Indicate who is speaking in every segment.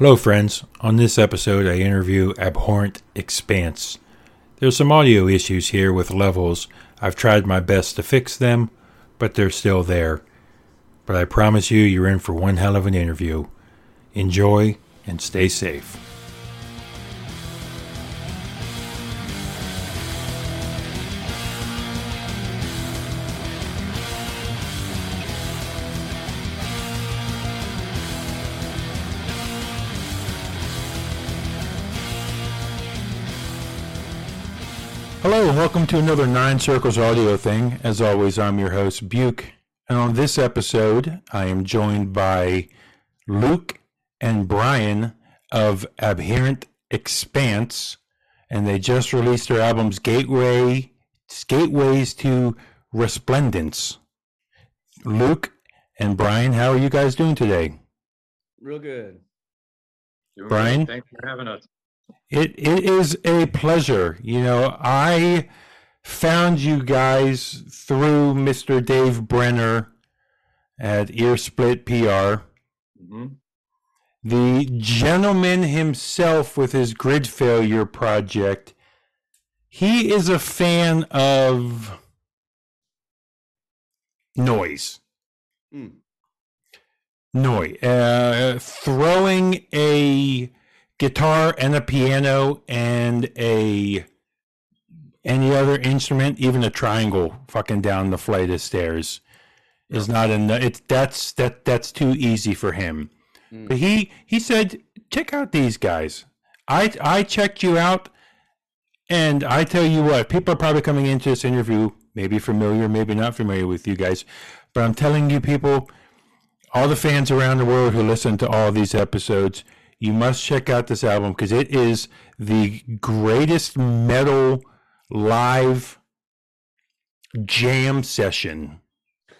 Speaker 1: Hello, friends. On this episode, I interview Abhorrent Expanse. There's some audio issues here with levels. I've tried my best to fix them, but they're still there. But I promise you, you're in for one hell of an interview. Enjoy and stay safe. Welcome to another Nine Circles audio thing. As always, I'm your host, Buke. And on this episode, I am joined by Luke and Brian of Abhorrent Expanse. And they just released their albums Gateway, Gateways to Resplendence. Luke and Brian, how are you guys doing today?
Speaker 2: Real good.
Speaker 3: Doing
Speaker 1: Brian?
Speaker 3: great. Thanks for having us.
Speaker 1: It it is a pleasure. You know, I found you guys through Mr. Dave Brenner at Earsplit PR.
Speaker 3: hmm
Speaker 1: The gentleman himself with his grid failure project. He is a fan of noise.
Speaker 2: Mm.
Speaker 1: Noise. Uh, throwing a guitar and a piano and a any other instrument, even a triangle, fucking down the flight of stairs, is not enough. It's that's that that's too easy for him.
Speaker 2: Mm.
Speaker 1: But he he said, check out these guys. I I checked you out, and I tell you what, people are probably coming into this interview maybe familiar, maybe not familiar with you guys, but I'm telling you, people, all the fans around the world who listen to all these episodes, you must check out this album because it is the greatest metal live jam session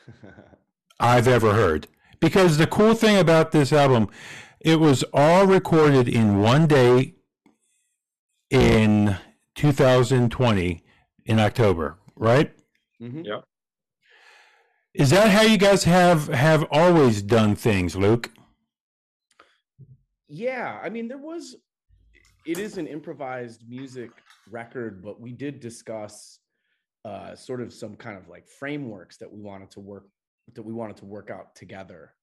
Speaker 1: I've ever heard. Because the cool thing about this album, it was all recorded in one day in 2020 in October, right?
Speaker 2: Mhm.
Speaker 3: Yep.
Speaker 1: Is that how you guys have have always done things, Luke?
Speaker 2: Yeah, I mean, there was. It is an improvised music record, but we did discuss uh, sort of some kind of like frameworks that we wanted to work that we wanted to work out together.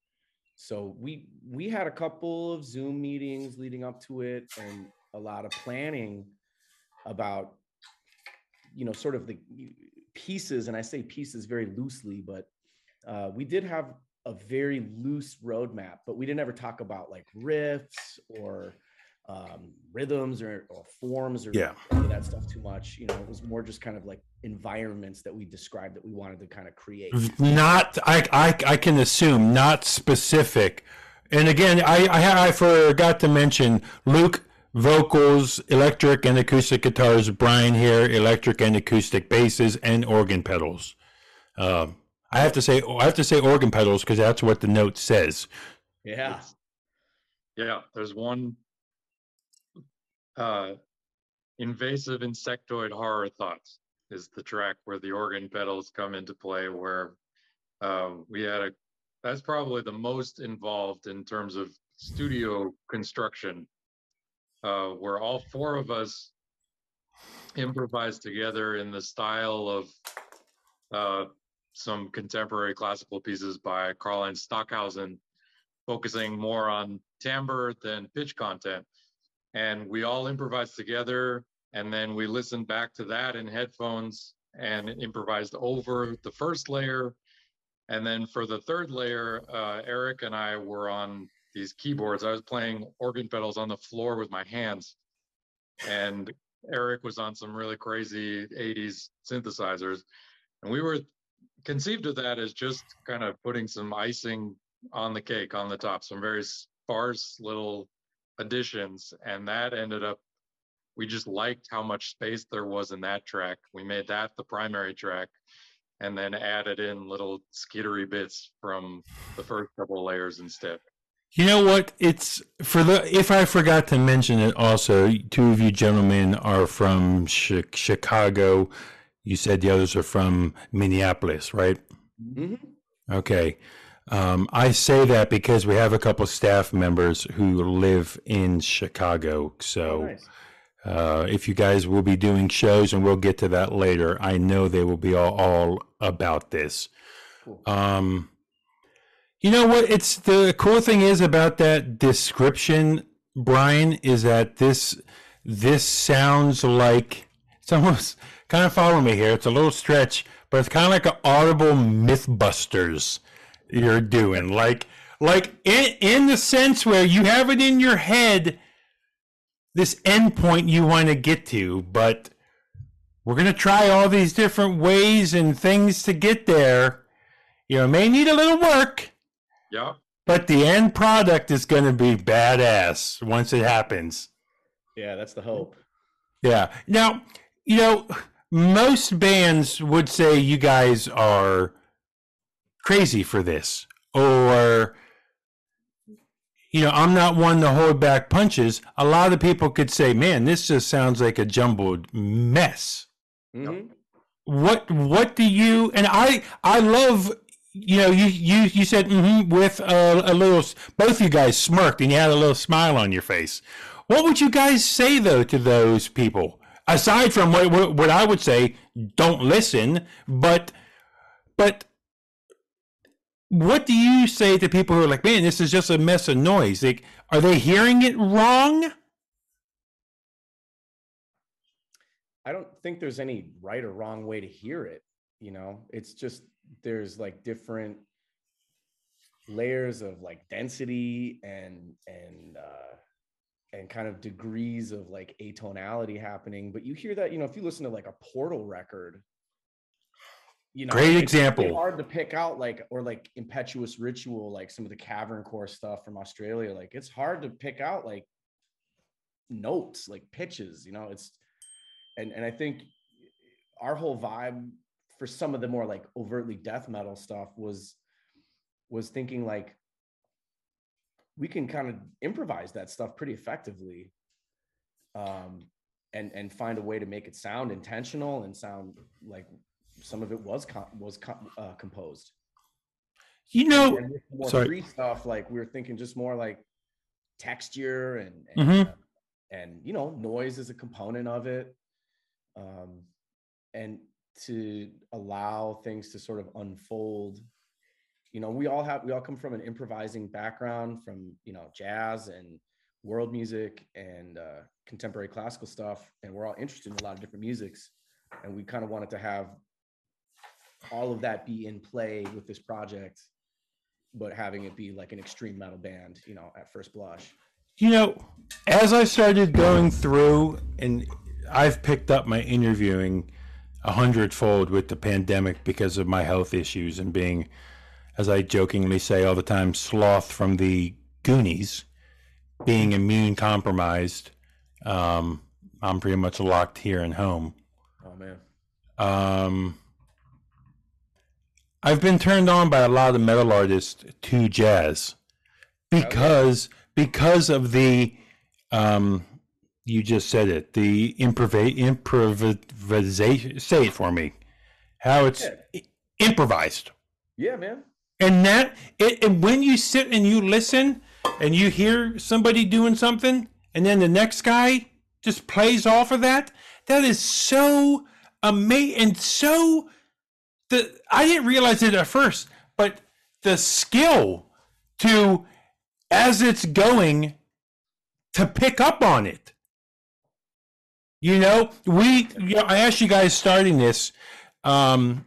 Speaker 2: So we we had a couple of Zoom meetings leading up to it, and a lot of planning about you know sort of the pieces and i say pieces very loosely but uh, we did have a very loose roadmap but we didn't ever talk about like riffs or um, rhythms or, or forms or
Speaker 1: Yeah.
Speaker 2: any of that stuff too much you know it was more just kind of like environments that we described that we wanted to kind of create
Speaker 1: Not, I, I, I can assume, not specific. And again, I, I, I forgot to mention Luke vocals, electric and acoustic guitars. Brian here, electric and acoustic basses and organ pedals. Um, I have to say, I have to say organ pedals because that's what the note says.
Speaker 2: yeah
Speaker 3: Yeah, there's one uh, invasive insectoid horror thoughts is the track where the organ pedals come into play where uh, we had a that's probably the most involved in terms of studio construction uh, where all four of us improvised together in the style of uh, some contemporary classical pieces by Karlheinz Stockhausen, focusing more on timbre than pitch content. And we all improvised together, and then we listened back to that in headphones and improvised over the first layer. And then for the third layer, uh, Eric and I were on these keyboards. I was playing organ pedals on the floor with my hands, and Eric was on some really crazy 80s synthesizers. And we were conceived of that as just kind of putting some icing on the cake on the top, some very sparse little additions. And that ended up, we just liked how much space there was in that track. We made that the primary track and then added in little skittery bits from the first couple of layers instead.
Speaker 1: You know what? It's for the. If I forgot to mention it, also, two of you gentlemen are from Chi- Chicago. You said the others are from Minneapolis, right?
Speaker 2: Mhm.
Speaker 1: Okay. Um, I say that because we have a couple staff members who live in Chicago. So
Speaker 2: Oh, nice.
Speaker 1: uh, if you guys will be doing shows, and we'll get to that later, I know they will be all, all about this.
Speaker 2: Cool.
Speaker 1: Um, you know what? It's the cool thing is about that description, Brian, is that this this sounds like it's almost kind of follow me here. It's a little stretch, but it's kind of like an audible MythBusters you're doing, like like in in the sense where you have it in your head this endpoint you want to get to, but we're gonna try all these different ways and things to get there. You know, may need a little work,
Speaker 3: Yeah.
Speaker 1: but the end product is going to be badass once it happens.
Speaker 2: Yeah, that's the hope.
Speaker 1: Yeah. Now, you know, most bands would say you guys are crazy for this, or, you know, I'm not one to hold back punches. A lot of people could say, man, this just sounds like a jumbled mess.
Speaker 2: Mhm.
Speaker 1: what what do you and i i love you know you you you said mm-hmm, with a, a little both you guys smirked and you had a little smile on your face what would you guys say though to those people aside from what what, i would say don't listen but but what do you say to people who are like man this is just a mess of noise like are they hearing it wrong
Speaker 2: I don't think there's any right or wrong way to hear it. You know, it's just there's like different layers of like density and and uh and kind of degrees of like atonality happening. But you hear that, you know, if you listen to like a portal record, you know,
Speaker 1: Great
Speaker 2: really
Speaker 1: example.
Speaker 2: hard to pick out like or like impetuous ritual, like some of the cavern core stuff from Australia. Like it's hard to pick out like notes, like pitches, you know, it's and and I think our whole vibe for some of the more like overtly death metal stuff was was thinking like we can kind of improvise that stuff pretty effectively um and and find a way to make it sound intentional and sound like some of it was com- was com- uh, composed
Speaker 1: you know
Speaker 2: more
Speaker 1: sorry.
Speaker 2: free stuff like we were thinking just more like texture and and,
Speaker 1: Mhm.
Speaker 2: uh, and you know noise is a component of it um and to allow things to sort of unfold you know we all have we all come from an improvising background from you know jazz and world music and uh, contemporary classical stuff and we're all interested in a lot of different musics and we kind of wanted to have all of that be in play with this project but having it be like an extreme metal band you know at first blush.
Speaker 1: You know, as I started going through, and I've picked up my interviewing a hundredfold with the pandemic because of my health issues and being, as I jokingly say all the time, sloth from the Goonies, being immune compromised. Um, I'm pretty much locked here and home.
Speaker 2: oh man
Speaker 1: Um, I've been turned on by a lot of metal artists to jazz because because of the um, you just said it the improv improvisation. Say it for me. How it's
Speaker 2: Yeah.
Speaker 1: improvised.
Speaker 2: yeah man
Speaker 1: And that it and when you sit and you listen and you hear somebody doing something and then the next guy just plays off of that, that is so amazing and so the I didn't realize it at first, but the skill to as it's going to pick up on it. You know, we you know, I asked you guys starting this um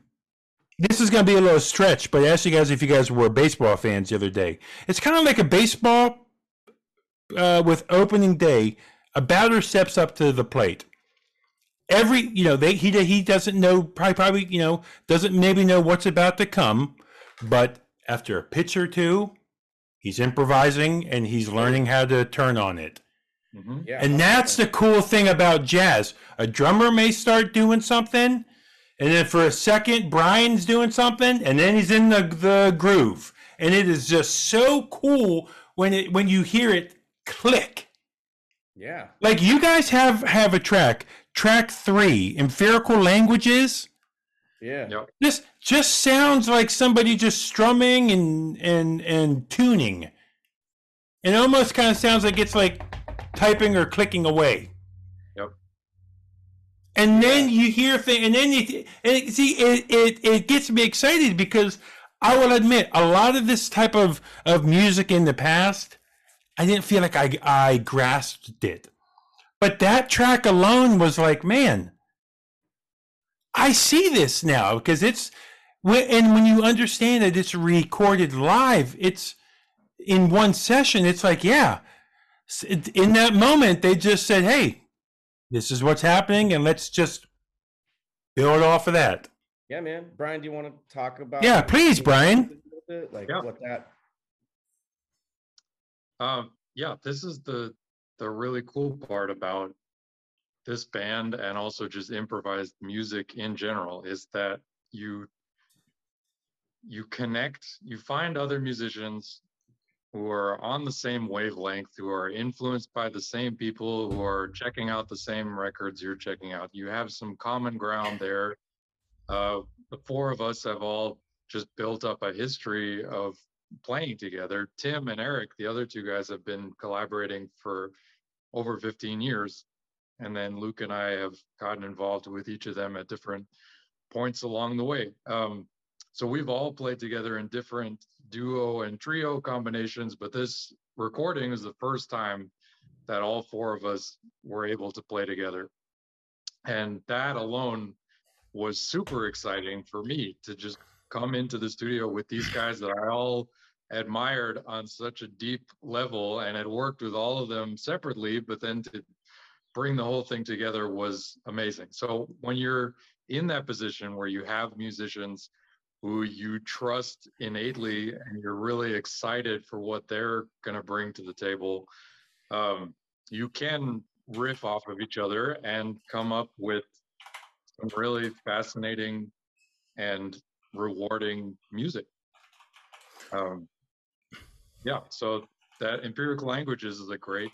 Speaker 1: this is going to be a little stretch, but I asked you guys if you guys were baseball fans the other day. It's kind of like a baseball uh, with opening day. A batter steps up to the plate. Every you know they he he doesn't know probably probably you know doesn't maybe know what's about to come, but after a pitch or two, he's improvising and he's learning how to turn on it.
Speaker 3: Mhm.
Speaker 2: yeah
Speaker 1: And that's the cool thing about jazz. A drummer may start doing something, and then for a second, Brian's doing something, and then he's in the, the groove. And it is just so cool when it when you hear it click.
Speaker 2: yeah
Speaker 1: Like you guys have have a track, track three, empirical languages.
Speaker 2: Yeah.
Speaker 3: Yep.
Speaker 1: This just sounds like somebody just strumming and and and tuning. It almost kind of sounds like it's like typing or clicking away. And then you hear things, and then you and see it, it. It gets me excited because I will admit a lot of this type of of music in the past, I didn't feel like I I grasped it, but that track alone was like, man, I see this now because it's when and when you understand that it's recorded live, it's in one session. It's like, yeah, in that moment they just said, "Hey, this is what's happening, and let's just build off of that."
Speaker 2: Yeah, man. Brian, do you want to talk about?
Speaker 1: Yeah, please, Brian.
Speaker 2: Like
Speaker 3: Yeah.
Speaker 2: what that?
Speaker 3: Um, yeah, this is the the really cool part about this band and also just improvised music in general is that you you connect, you find other musicians who are on the same wavelength, who are influenced by the same people, who are checking out the same records you're checking out. You have some common ground there. Uh, the four of us have all just built up a history of playing together. Tim and Eric, the other two guys, have been collaborating for over 15 years. And then Luke and I have gotten involved with each of them at different points along the way. Um, so we've all played together in different duo and trio combinations, but this recording is the first time that all four of us were able to play together. And that alone was super exciting for me to just come into the studio with these guys that I all admired on such a deep level and had worked with all of them separately, but then to bring the whole thing together was amazing. So when you're in that position where you have musicians who you trust innately and you're really excited for what they're going to bring to the table, um, you can riff off of each other and come up with some really fascinating and rewarding music. Um, yeah, so that empirical languages is a great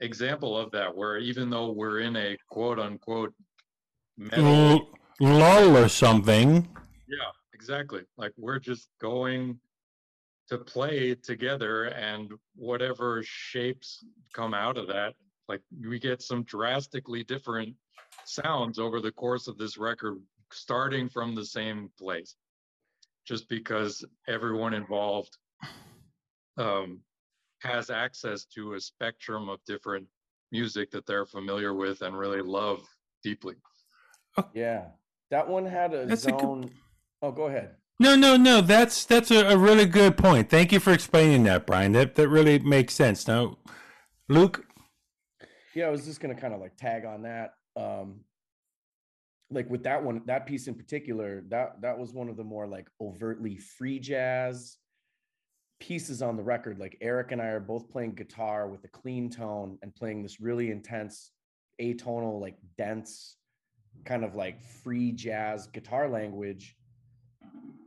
Speaker 3: example of that, where even though we're in a quote unquote metal,
Speaker 1: lull or something.
Speaker 3: Yeah, exactly. Like we're just going to play together, and whatever shapes come out of that, like we get some drastically different sounds over the course of this record, starting from the same place, just because everyone involved um, has access to a spectrum of different music that they're familiar with and really love deeply.
Speaker 2: Yeah, that one had a
Speaker 1: That's a good-
Speaker 2: zone. Oh, go ahead.
Speaker 1: No, no, no. That's that's a, a really good point. Thank you for explaining that, Brian. That that really makes sense. Now, Luke.
Speaker 2: Yeah, I was just gonna kind of like tag on that. Um, like with that one, that piece in particular, that that was one of the more like overtly free jazz pieces on the record. Like Eric and I are both playing guitar with a clean tone and playing this really intense atonal, like dense, kind of like free jazz guitar language.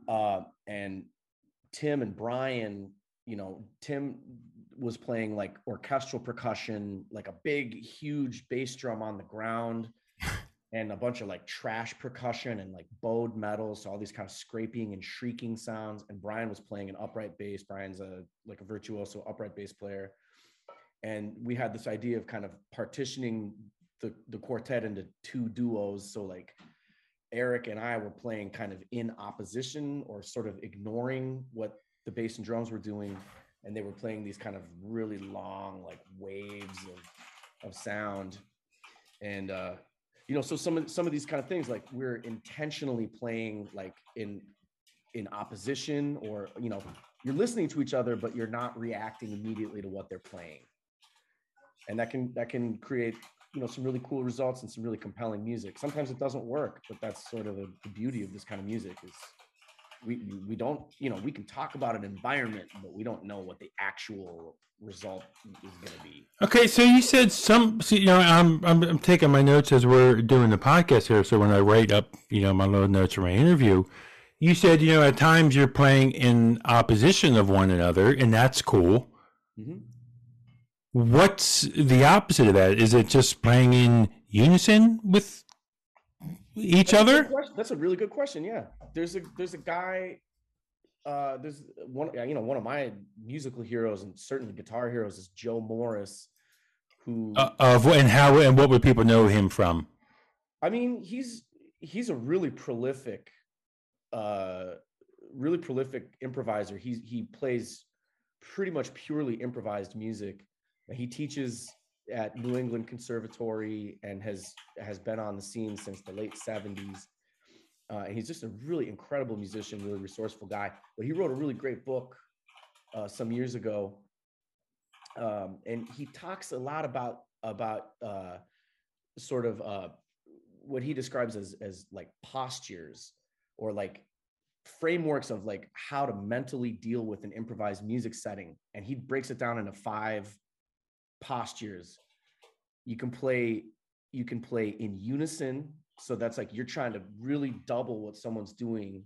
Speaker 2: Uh, and Tim and Brian, you know, Tim was playing like orchestral percussion, like a big, huge bass drum on the ground, and a bunch of like trash percussion and like bowed metal. So all these kind of scraping and shrieking sounds. And Brian was playing an upright bass. Brian's a like a virtuoso upright bass player. And we had this idea of kind of partitioning the, the quartet into two duos. So like Eric and I were playing kind of in opposition or sort of ignoring what the bass and drums were doing. And they were playing these kind of really long, like waves of, of sound. And uh, you know, so some of some of these kind of things, like we're intentionally playing like in in opposition, or you know, you're listening to each other, but you're not reacting immediately to what they're playing. And that can that can create you know some really cool results and some really compelling music sometimes it doesn't work but that's sort of the, beauty of this kind of music is we we don't you know we can talk about an environment but we don't know what the actual result is going to be
Speaker 1: Okay, so you said some. See, you know, I'm, I'm I'm taking my notes as we're doing the podcast here. So when I write up, you know, my little notes for my interview, you said, you know, at times you're playing in opposition of one another, and that's cool.
Speaker 2: Mhm.
Speaker 1: What's the opposite of that? Is it just playing in unison with each
Speaker 2: That's
Speaker 1: other?
Speaker 2: question. That's a really good question. Yeah, there's a there's a guy. Uh, there's one. You know, one of my musical heroes and certainly guitar heroes is Joe Morris, who
Speaker 1: Uh, of and how and what would people know him from?
Speaker 2: I mean, he's he's a really prolific, uh, really prolific improviser. He's he plays pretty much purely improvised music. He teaches at New England Conservatory and has has been on the scene since the late seventies. Uh, and he's just a really incredible musician, really resourceful guy. But he wrote a really great book uh, some years ago, um, and he talks a lot about about uh, sort of uh, what he describes as as like postures or like frameworks of like how to mentally deal with an improvised music setting and he breaks it down into five postures you can play you can play in unison so that's like you're trying to really double what someone's doing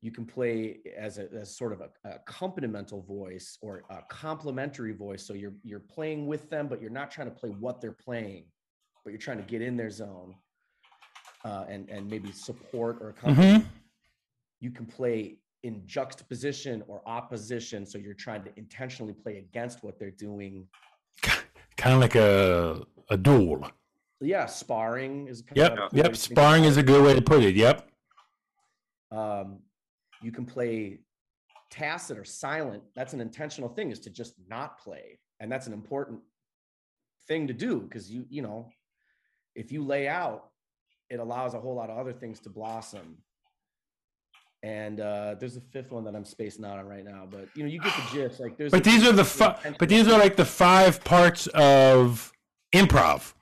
Speaker 2: you can play as a as sort of a, a accompanimental voice or a complementary voice so you're you're playing with them but you're not trying to play what they're playing but you're trying to get in their zone uh, and and maybe support or accompany.
Speaker 1: Mhm.
Speaker 2: You can play in juxtaposition or opposition, so you're trying to intentionally play against what they're doing.
Speaker 1: Kind of like a a duel.
Speaker 2: Yeah, sparring is kind
Speaker 1: Yep,
Speaker 2: of
Speaker 1: yep. Sparring is a good way to put it. Yep.
Speaker 2: Um, you can play tacit or silent. That's an intentional thing, is to just not play, and that's an important thing to do because you you know, if you lay out, it allows a whole lot of other things to blossom. And uh, there's a fifth one that I'm spacing out on right now, but you know, you get the gist. Like, there's.
Speaker 1: But
Speaker 2: a-
Speaker 1: these are the
Speaker 2: there's
Speaker 1: fi- but these are like the five parts of improv.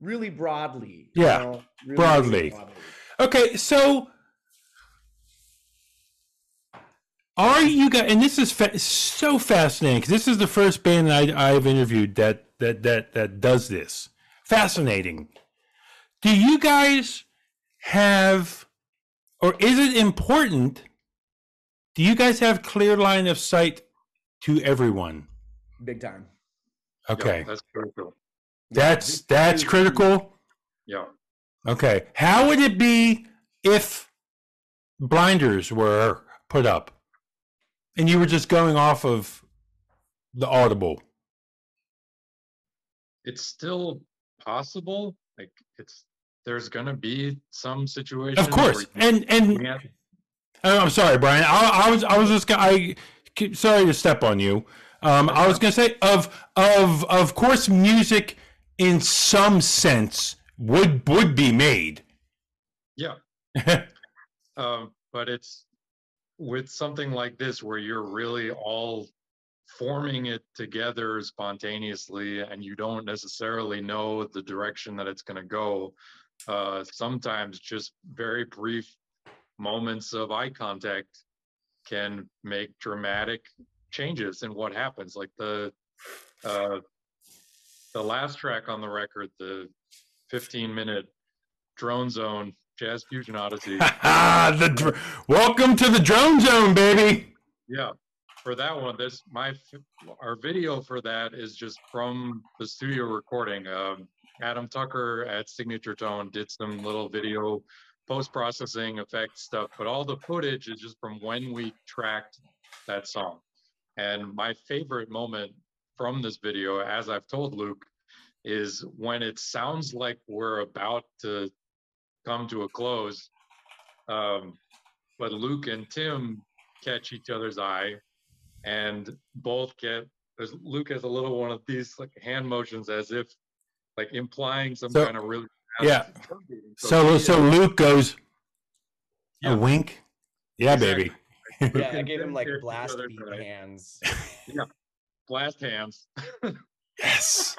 Speaker 2: really broadly.
Speaker 1: Yeah,
Speaker 2: know, really, really
Speaker 1: broadly. Okay, so are you guys? And this is fa- so fascinating because this is the first band that I, I've interviewed that that that that does this. Fascinating. Do you guys have, or is it important? Do you guys have clear line of sight to everyone?
Speaker 2: Big time.
Speaker 3: Yeah,
Speaker 1: Okay,
Speaker 3: that's critical.
Speaker 1: that's
Speaker 2: this
Speaker 1: that's critical.
Speaker 3: Yeah.
Speaker 1: Okay. How would it be if blinders were put up and you were just going off of the audible?
Speaker 3: It's still possible. Like it's there's gonna be some situations.
Speaker 1: Of course. And and oh, I'm sorry, Brian. I, I was I was just gonna I sorry to step on you. Um, I was gonna say of of of course music in some sense would would be made.
Speaker 3: yeah. Um, but it's with something like this where you're really all forming it together spontaneously and you don't necessarily know the direction that it's going to go. Uh, sometimes just very brief moments of eye contact can make dramatic changes in what happens. Like the uh, the last track on the record, the 15 minute drone zone jazz fusion odyssey.
Speaker 1: the dr- welcome to the drone zone, baby.
Speaker 3: Yeah, for that one, this my our video for that is just from the studio recording. Um, Adam Tucker at Signature Tone did some little video post processing effect stuff, but all the footage is just from when we tracked that song. And my favorite moment from this video, as I've told Luke, is when it sounds like we're about to come to a close. Um, but Luke and Tim catch each other's eye and both get Luke has a little one of these like hand motions as if like implying some
Speaker 1: So-
Speaker 3: kind of really
Speaker 1: yeah.
Speaker 3: fast drum beating.
Speaker 1: So so Luke goes
Speaker 3: Yeah.
Speaker 1: a wink. Yeah,
Speaker 3: Exactly.
Speaker 1: baby.
Speaker 2: Yeah, I gave him like blast
Speaker 3: other
Speaker 2: beat
Speaker 3: side.
Speaker 2: hands.
Speaker 3: blast hands.
Speaker 1: Yes.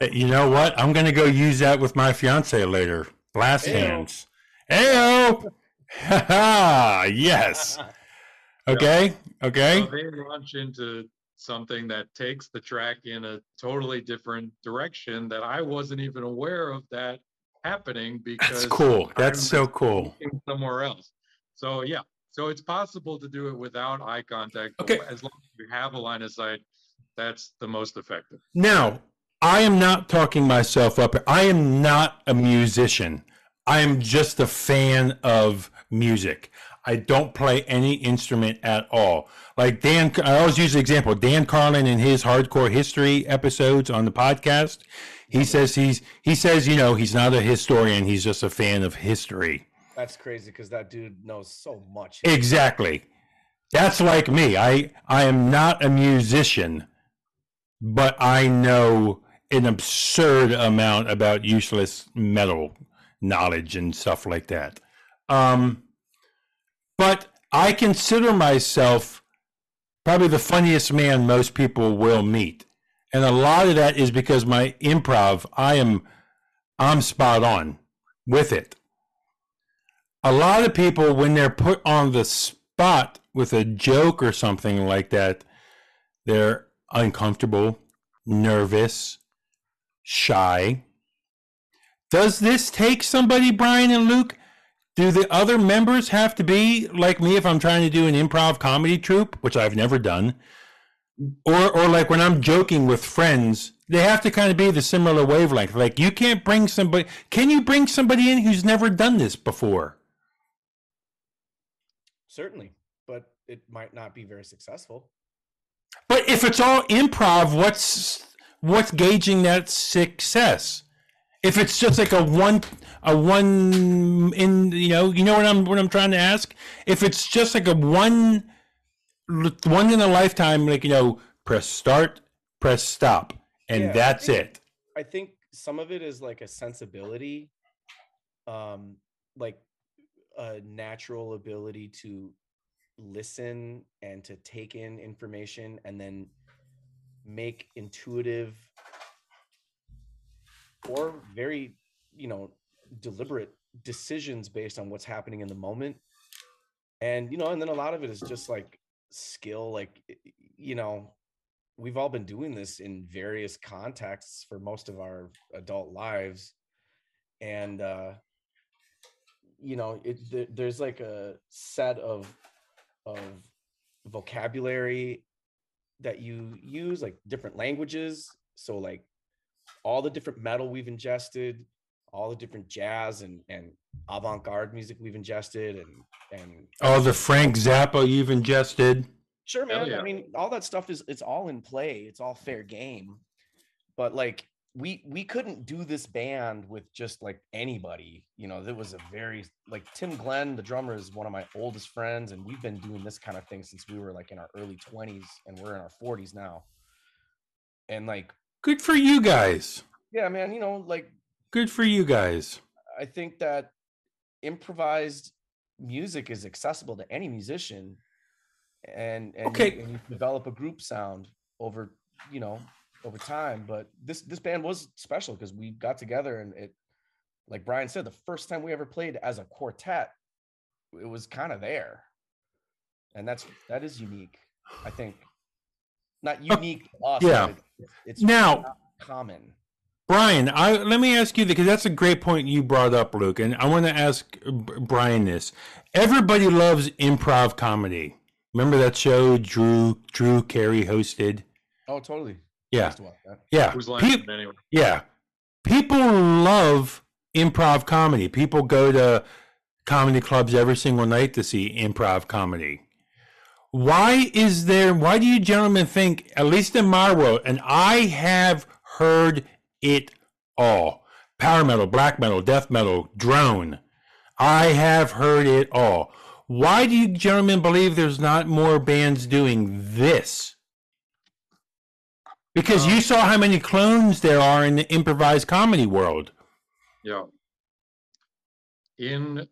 Speaker 1: Hey, you know what? I'm gonna go use that with my fiance later. Blast
Speaker 2: Ayo.
Speaker 1: hands. Ayo. Ha ha. Yes. Okay. Okay.
Speaker 3: So they launch into something that takes the track in a totally different direction that I wasn't even aware of that happening because
Speaker 1: That's cool. That's
Speaker 3: I'm
Speaker 1: so cool.
Speaker 3: somewhere else. So yeah, so it's possible to do it without eye contact.
Speaker 1: Okay.
Speaker 3: As long as you have a line of sight, that's the most effective.
Speaker 1: Now, I am not talking myself up. I am not a musician. I'm just a fan of music. I don't play any instrument at all. Like Dan, I always use the example. Dan Carlin in his hardcore history episodes on the podcast, he says he's he says you know he's not a historian. He's just a fan of history.
Speaker 2: That's crazy because that dude knows so much.
Speaker 1: Exactly. That's like me. I I am not a musician, but I know an absurd amount about useless metal knowledge and stuff like that. Um, but I consider myself probably the funniest man most people will meet. And a lot of that is because my improv, I am I'm spot on with it. A lot of people when they're put on the spot with a joke or something like that, they're uncomfortable, nervous, shy. Does this take somebody, Brian and Luke? Do the other members have to be like me if I'm trying to do an improv comedy troupe, which I've never done? Or, or like when I'm joking with friends, they have to kind of be the similar wavelength. Like you can't bring somebody. Can you bring somebody in who's never done this before?
Speaker 2: Certainly, but it might not be very successful.
Speaker 1: But if it's all improv, what's what's gauging that success? If it's just like a one a one in you know you know what I'm what I'm trying to ask. If it's just like a one one in a lifetime, like you know, press start, press stop, and
Speaker 2: Yeah,
Speaker 1: that's
Speaker 2: I think-
Speaker 1: it.
Speaker 2: I think some of it is like a sensibility, um, like a natural ability to listen and to take in information and then make intuitive or very, you know, deliberate decisions based on what's happening in the moment. And, you know, and then a lot of it is just like skill, like, you know, we've all been doing this in various contexts for most of our adult lives and uh you know it there, there's like a set of of vocabulary that you use like different languages so like all the different metal we've ingested all the different jazz and and avant-garde music we've ingested and and
Speaker 1: Oh, the Frank Zappa you've ingested.
Speaker 2: Sure, man.
Speaker 3: yeah.
Speaker 2: I mean, all that stuff is it's all in play. It's all fair game. But like we we couldn't do this band with just like anybody. You know, there was a very like Tim Glenn, the drummer, is one of my oldest friends, and we've been doing this kind of thing since we were like in our early 20s and we're in our 40s now. And like,
Speaker 1: Good for you guys.
Speaker 2: yeah, man, you know, like
Speaker 1: Good for you guys.
Speaker 2: I think that improvised music is accessible to any musician, and and,
Speaker 1: Okay.
Speaker 2: you, and you develop a group sound over you know over time. But this this band was special because we got together and it, like Brian said, the first time we ever played as a quartet, it was kind of there, and that's that is unique. I think not unique to us.
Speaker 1: yeah.
Speaker 2: it's, it's
Speaker 1: Now-
Speaker 2: not common.
Speaker 1: Brian, I let me ask you because that's a great point you brought up, Luke, and I want to ask uh, Brian this. Everybody loves improv comedy. Remember that show Drew Drew Carey hosted?
Speaker 2: Oh, totally.
Speaker 1: Yeah,
Speaker 2: to
Speaker 1: yeah. Pe-
Speaker 3: anyway?
Speaker 1: yeah. People love improv comedy. People go to comedy clubs every single night to see improv comedy. Why is there, why do you gentlemen think, at least in my world, and I have heard it all power metal, black metal, death metal, drone. I have heard it all. Why do you gentlemen believe there's not more bands doing this? Because you
Speaker 3: Um,
Speaker 1: saw how many clones there are in the improvised comedy world.
Speaker 3: Yeah. In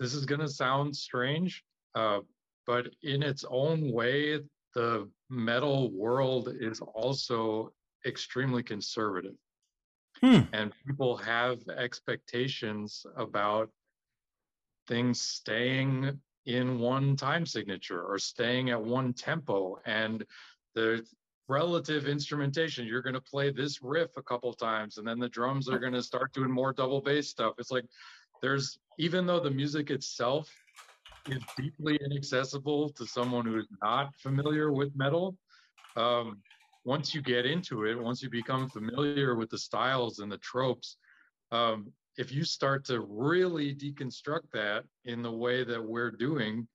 Speaker 3: this is gonna sound strange, uh, but in its own way, the metal world is also extremely conservative.
Speaker 1: Hmm.
Speaker 3: And people have expectations about things staying in one time signature or staying at one tempo and the relative instrumentation you're going to play this riff a couple times and then the drums are going to start doing more double bass stuff it's like there's even though the music itself is deeply inaccessible to someone who is not familiar with metal um, once you get into it once you become familiar with the styles and the tropes um, if you start to really deconstruct that in the way that we're doing,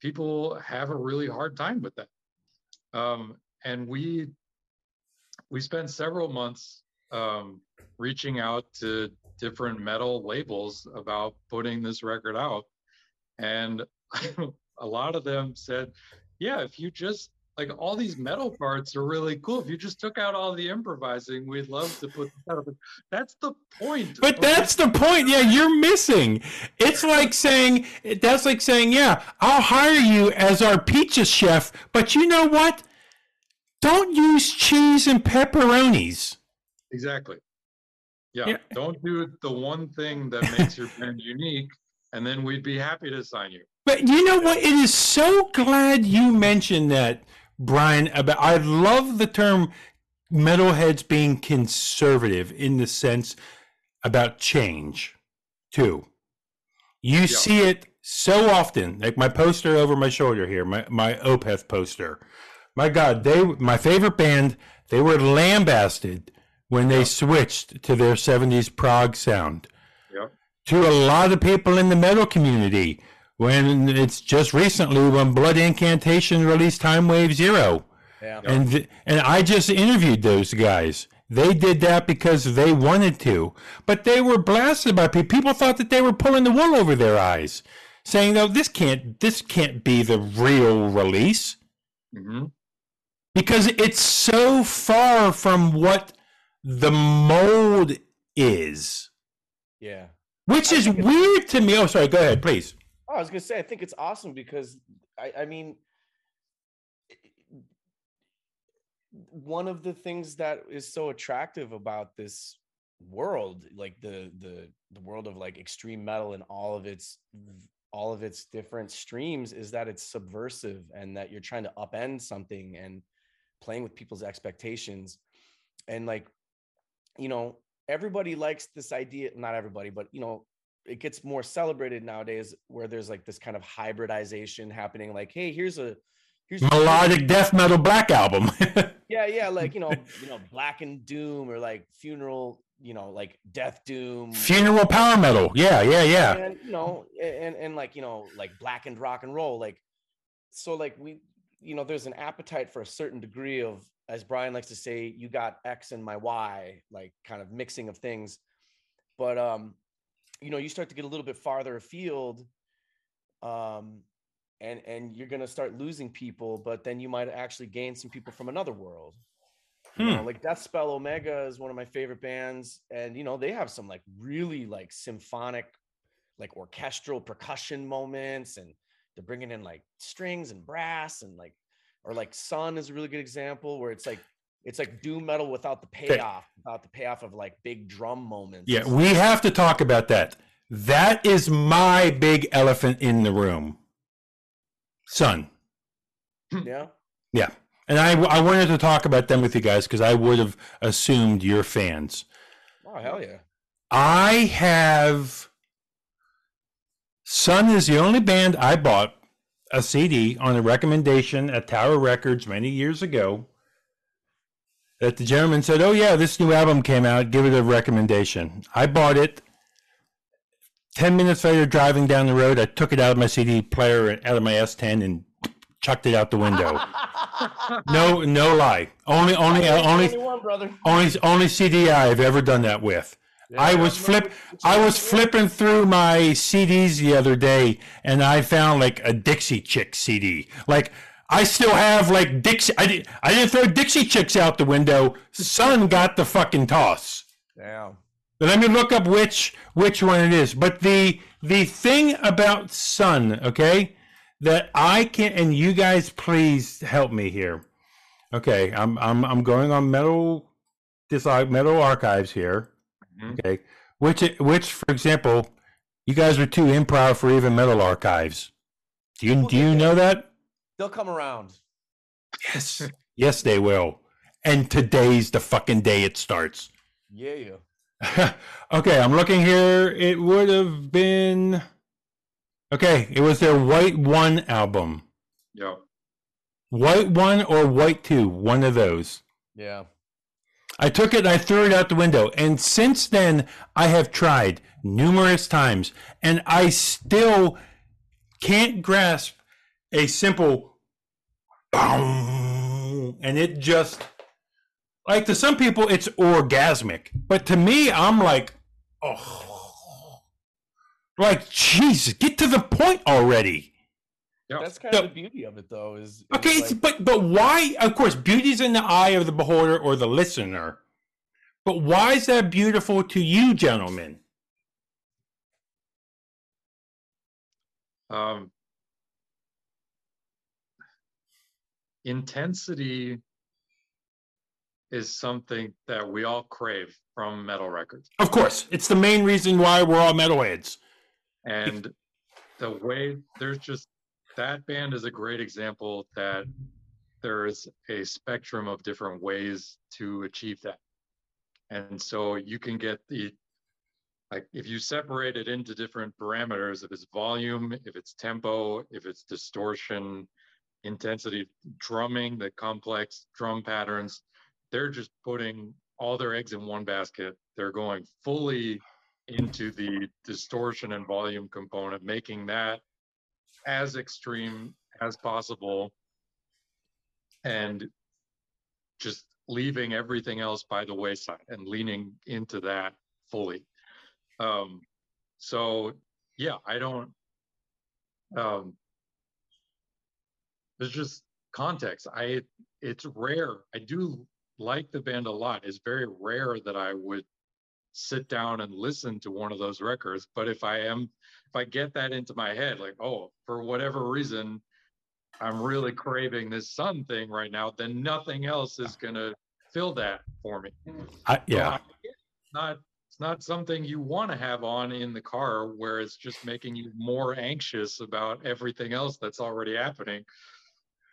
Speaker 3: people have a really hard time with that. Um, and we we spent several months um, reaching out to different metal labels about putting this record out, and a lot of them said, "Yeah, if you just like all these metal parts are really cool. If you just took out all the improvising, we'd love to put that up. That's the point.
Speaker 1: But that's the point. Yeah, you're missing. It's like saying that's like saying, yeah, I'll hire you as our pizza chef, but you know what? Don't use cheese and pepperonis.
Speaker 3: Exactly. Yeah.
Speaker 1: Yeah.
Speaker 3: Don't do the one thing that makes your band unique, and then we'd be happy to sign you.
Speaker 1: But you know what? It is so glad you mentioned that, Brian. About I love the term metalheads being conservative in the sense about change, too. You see it so often, like my poster over my shoulder here, my my Opeth poster. My God, they my favorite band. They were lambasted when they switched to their '70s prog sound. To a lot of people in the metal community when it's just recently when Blood Incantation released Timewave Zero.
Speaker 2: Yeah.
Speaker 1: And th- and I just interviewed those guys. They did that because they wanted to, but they were blasted by people. People thought that they were pulling the wool over their eyes, saying, "No, this can't. This can't be the real release."
Speaker 3: hmm
Speaker 1: because it's so far from what the mold is,
Speaker 2: Yeah.
Speaker 1: Which
Speaker 2: I
Speaker 1: is weird to me. Oh, sorry. Go ahead, please.
Speaker 2: Oh, I was gonna say I think it's awesome because I, I mean one of the things that is so attractive about this world, like the the the world of like extreme metal and all of its all of its different streams is that it's subversive and that you're trying to upend something and playing with people's expectations and like you know everybody likes this idea not everybody but you know it gets more celebrated nowadays where there's like this kind of hybridization happening like hey here's a here's
Speaker 1: Melodic death metal black album.
Speaker 2: yeah yeah like you know you know black and doom or like funeral you know like death doom
Speaker 1: Funeral power metal. Yeah, yeah, yeah.
Speaker 2: and you know and and like you know like blackened rock and roll like so like we you know there's an appetite for a certain degree of as brian likes to say you got x and my y like kind of mixing of things but um you know you start to get a little bit farther afield um and and you're going to start losing people but then you might actually gain some people from another world you know,
Speaker 1: Hmm.
Speaker 2: like Deathspell Omega is one of my favorite bands, and you know they have some like really like symphonic, like orchestral percussion moments, and they're bringing in like strings and brass and like, or like Sunn is a really good example where it's like it's like doom metal without the payoff, without the payoff of like big drum moments.
Speaker 1: Yeah, we have to talk about that. That is my big elephant in the room. Sunn. Hmm.
Speaker 2: yeah,
Speaker 1: Yeah. And I, I wanted to talk about them with you guys because I would have assumed you're fans.
Speaker 2: oh hell yeah,
Speaker 1: I have. Sunn is the only band I bought a CD on a recommendation at Tower Records many years ago. That the gentleman said, "Oh yeah, this new album came out. Give it a recommendation." I bought it. Ten minutes later, driving down the road, I took it out of my CD player and out of my S10 and chucked it out the window. no, no lie. Only, only,
Speaker 2: uh,
Speaker 1: only,
Speaker 2: only
Speaker 1: only, only CD I've ever done that with. I was flip. I was flipping through my CDs the other day, and I found like a Dixie Chick CD. Like I still have like Dixie. I didn't. I didn't throw Dixie Chicks out the window. Sunn got the fucking toss.
Speaker 2: Damn.
Speaker 1: But let me look up which which one it is. But the the thing about Sunn, okay, that I can and you guys please help me here. Okay, I'm I'm I'm going on metal this metal archives here.
Speaker 3: Mhm.
Speaker 1: Okay, which which for example, you guys are too improv for even metal archives. Do you
Speaker 2: We'll
Speaker 1: do you
Speaker 2: there.
Speaker 1: know that?
Speaker 2: They'll come around.
Speaker 1: Yes, yes they will. And today's the fucking day it starts.
Speaker 2: Yeah, yeah.
Speaker 1: okay, I'm looking here. It would have been okay. It was their White One album,
Speaker 3: Yeah.
Speaker 1: White One or White Two, one of those.
Speaker 2: Yeah.
Speaker 1: I took it and I threw it out the window. And since then, I have tried numerous times, and I still can't grasp a simple boom, and it just like to some people it's orgasmic, but to me, I'm like, oh, like Jesus, get to the point already.
Speaker 3: Yeah.
Speaker 2: That's kind
Speaker 1: So-
Speaker 2: of the beauty of it, though. Is, is
Speaker 1: Okay,
Speaker 2: like-
Speaker 1: but but why? Of course, beauty's in the eye of the beholder or the listener. But why is that beautiful to you, gentlemen?
Speaker 3: Um, intensity is something that we all crave from metal records.
Speaker 1: Of course, it's the main reason why we're all metalheads.
Speaker 3: And the way there's just that band is a great example that there is a spectrum of different ways to achieve that. And so you can get the like if you separate it into different parameters, if it's volume, if it's tempo, if it's distortion, intensity, drumming, the complex drum patterns, they're just putting all their eggs in one basket. They're going fully into the distortion and volume component, making that as extreme as possible and just leaving everything else by the wayside and leaning into that fully. Um, so yeah, I don't um there's just context. I it's rare. I do like the band a lot. It's very rare that I would sit down and listen to one of those records. But if I am, if I get that into my head, like, oh, for whatever reason, I'm really craving this Sunn thing right now, then nothing else is gonna fill that for me.
Speaker 1: I, yeah,
Speaker 3: I- it's not it's not something you want to have on in the car where it's just making you more anxious about everything else that's already happening.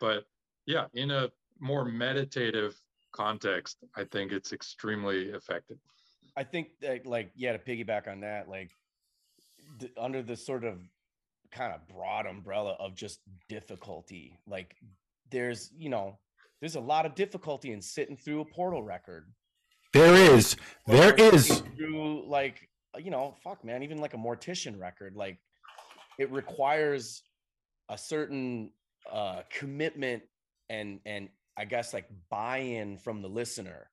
Speaker 3: But yeah, in a more meditative context, I think it's extremely effective.
Speaker 2: I think that like yeah, to piggyback on that, like d- under the sort of kind of broad umbrella of just difficulty, like there's you know there's a lot of difficulty in sitting through a Portal record.
Speaker 1: there is, there is.
Speaker 2: through like you know fuck man, even like a Mortician record, like it requires a certain uh commitment and and I guess like buy-in from the listener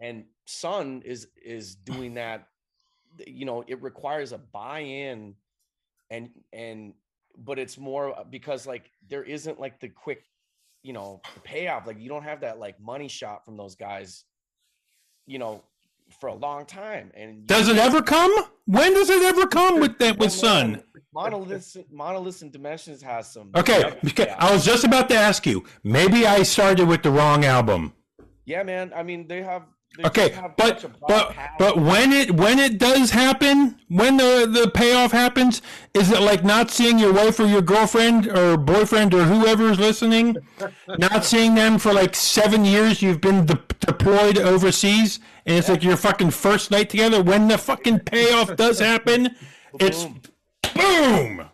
Speaker 2: and Sunn is is doing that you know it requires a buy-in and and but it's more because like there isn't like the quick you know payoff like you don't have that like money shot from those guys you know for a long time and
Speaker 1: Does it ever come? When does it ever come with that with
Speaker 2: Sunn? monoliths monoliths and dimensions has some
Speaker 1: Okay,
Speaker 2: yeah,
Speaker 1: okay. I was just about to ask you. Maybe I started with the wrong album.
Speaker 2: yeah man i mean they have
Speaker 1: Okay, but
Speaker 2: such a broad
Speaker 1: but but when it when it does happen, when the the payoff happens, is it like not seeing your wife or your girlfriend or boyfriend or whoever's listening, not seeing them for like seven years? You've been de- deployed overseas, and it's like your fucking first night together. When the fucking payoff does happen, it's
Speaker 2: Boom.
Speaker 1: boom,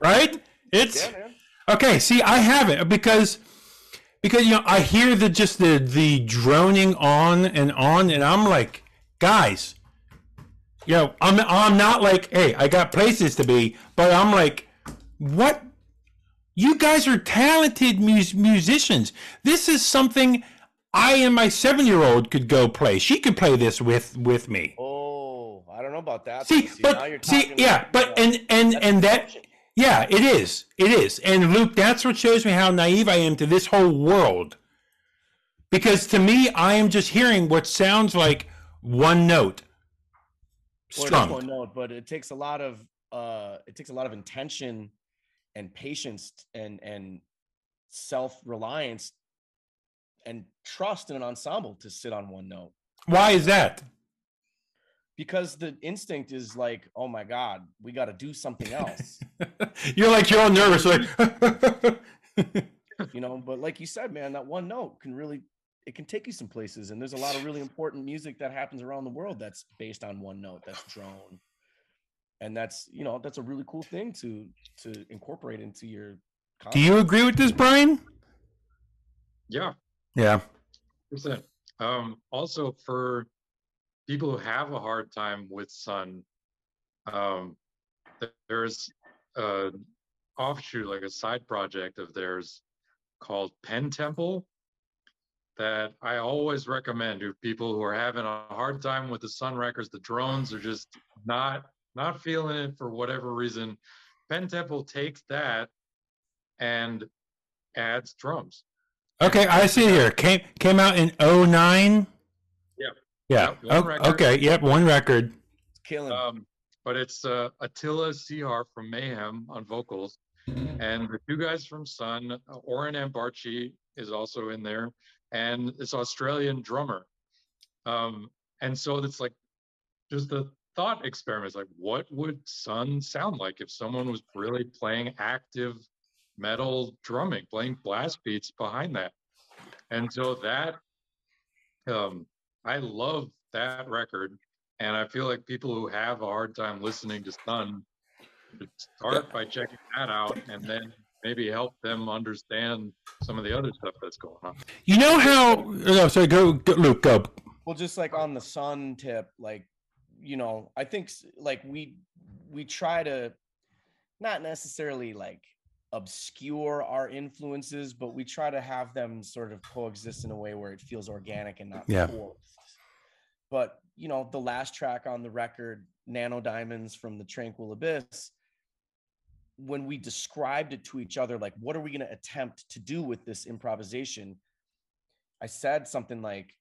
Speaker 1: right? It's
Speaker 2: yeah
Speaker 1: Okay, see, I have it because because you know I hear the just the the droning on and on, and I'm like, guys, you know, I'm I'm not like, hey, I got places to be, but I'm like, what? You guys are talented mus- musicians. This is something I and my seven year old could go play. She could play this with with me.
Speaker 2: oh i don't know about that
Speaker 1: See,
Speaker 2: though. now
Speaker 1: but see, yeah, but and and and that. Yeah, it is. It is. And Luke, that's what shows me how naive I am to this whole world. Because to me, I am just hearing what sounds like one note.
Speaker 2: Well, it is
Speaker 1: Strummed.
Speaker 2: one note, but it takes a lot of uh it takes a lot of intention and patience and and self-reliance and trust in an ensemble to sit on one note
Speaker 1: Why is that?
Speaker 2: Because the instinct is like oh my god we got to do something else
Speaker 1: You're like you're all nervous, like
Speaker 2: you know but like you said man that one note can really it can take you some places and there's a lot of really important music that happens around the world that's based on one note that's drone and that's you know that's a really cool thing to to incorporate into your
Speaker 1: Do you agree with this, Brian?
Speaker 3: Yeah,
Speaker 1: Yeah.
Speaker 3: percent. Um, also for people who have a hard time with Sunn, um, there's a offshoot, like a side project of theirs called Pentemple that I always recommend to people who are having a hard time with the Sunn records. The drones are just not not feeling it for whatever reason. Pentemple takes that and adds drums.
Speaker 1: Okay, I see here. Came came out in 09?
Speaker 3: Yeah.
Speaker 1: Yeah.
Speaker 3: Yep,
Speaker 1: okay. Yep. One record.
Speaker 2: It's killing.
Speaker 3: Um, but it's uh, Attila Csihar from Mayhem on vocals, and the two guys from Sunn, uh, Oren Ambarchi is also in there, and this Australian drummer. Um, and so it's like just the thought experiment is like, what would Sunn sound like if someone was really playing active metal drumming, playing blast beats behind that? And so that, um, I love that record. And I feel like people who have a hard time listening to Sunn should start by checking that out and then maybe help them understand some of the other stuff that's going on.
Speaker 1: You know how? Oh, no, sorry. Go, go Luke. Go.
Speaker 2: Well, just like on the Sunn tip, like you know, I think like we we try to not necessarily like obscure our influences, but we try to have them sort of coexist in a way where it feels organic and not
Speaker 1: yeah.
Speaker 2: forced. But you know, the last track on the record, Nano Diamonds from the Tranquil Abyss, when we described it to each other, like, what are we going to attempt to do with this improvisation? I said something like,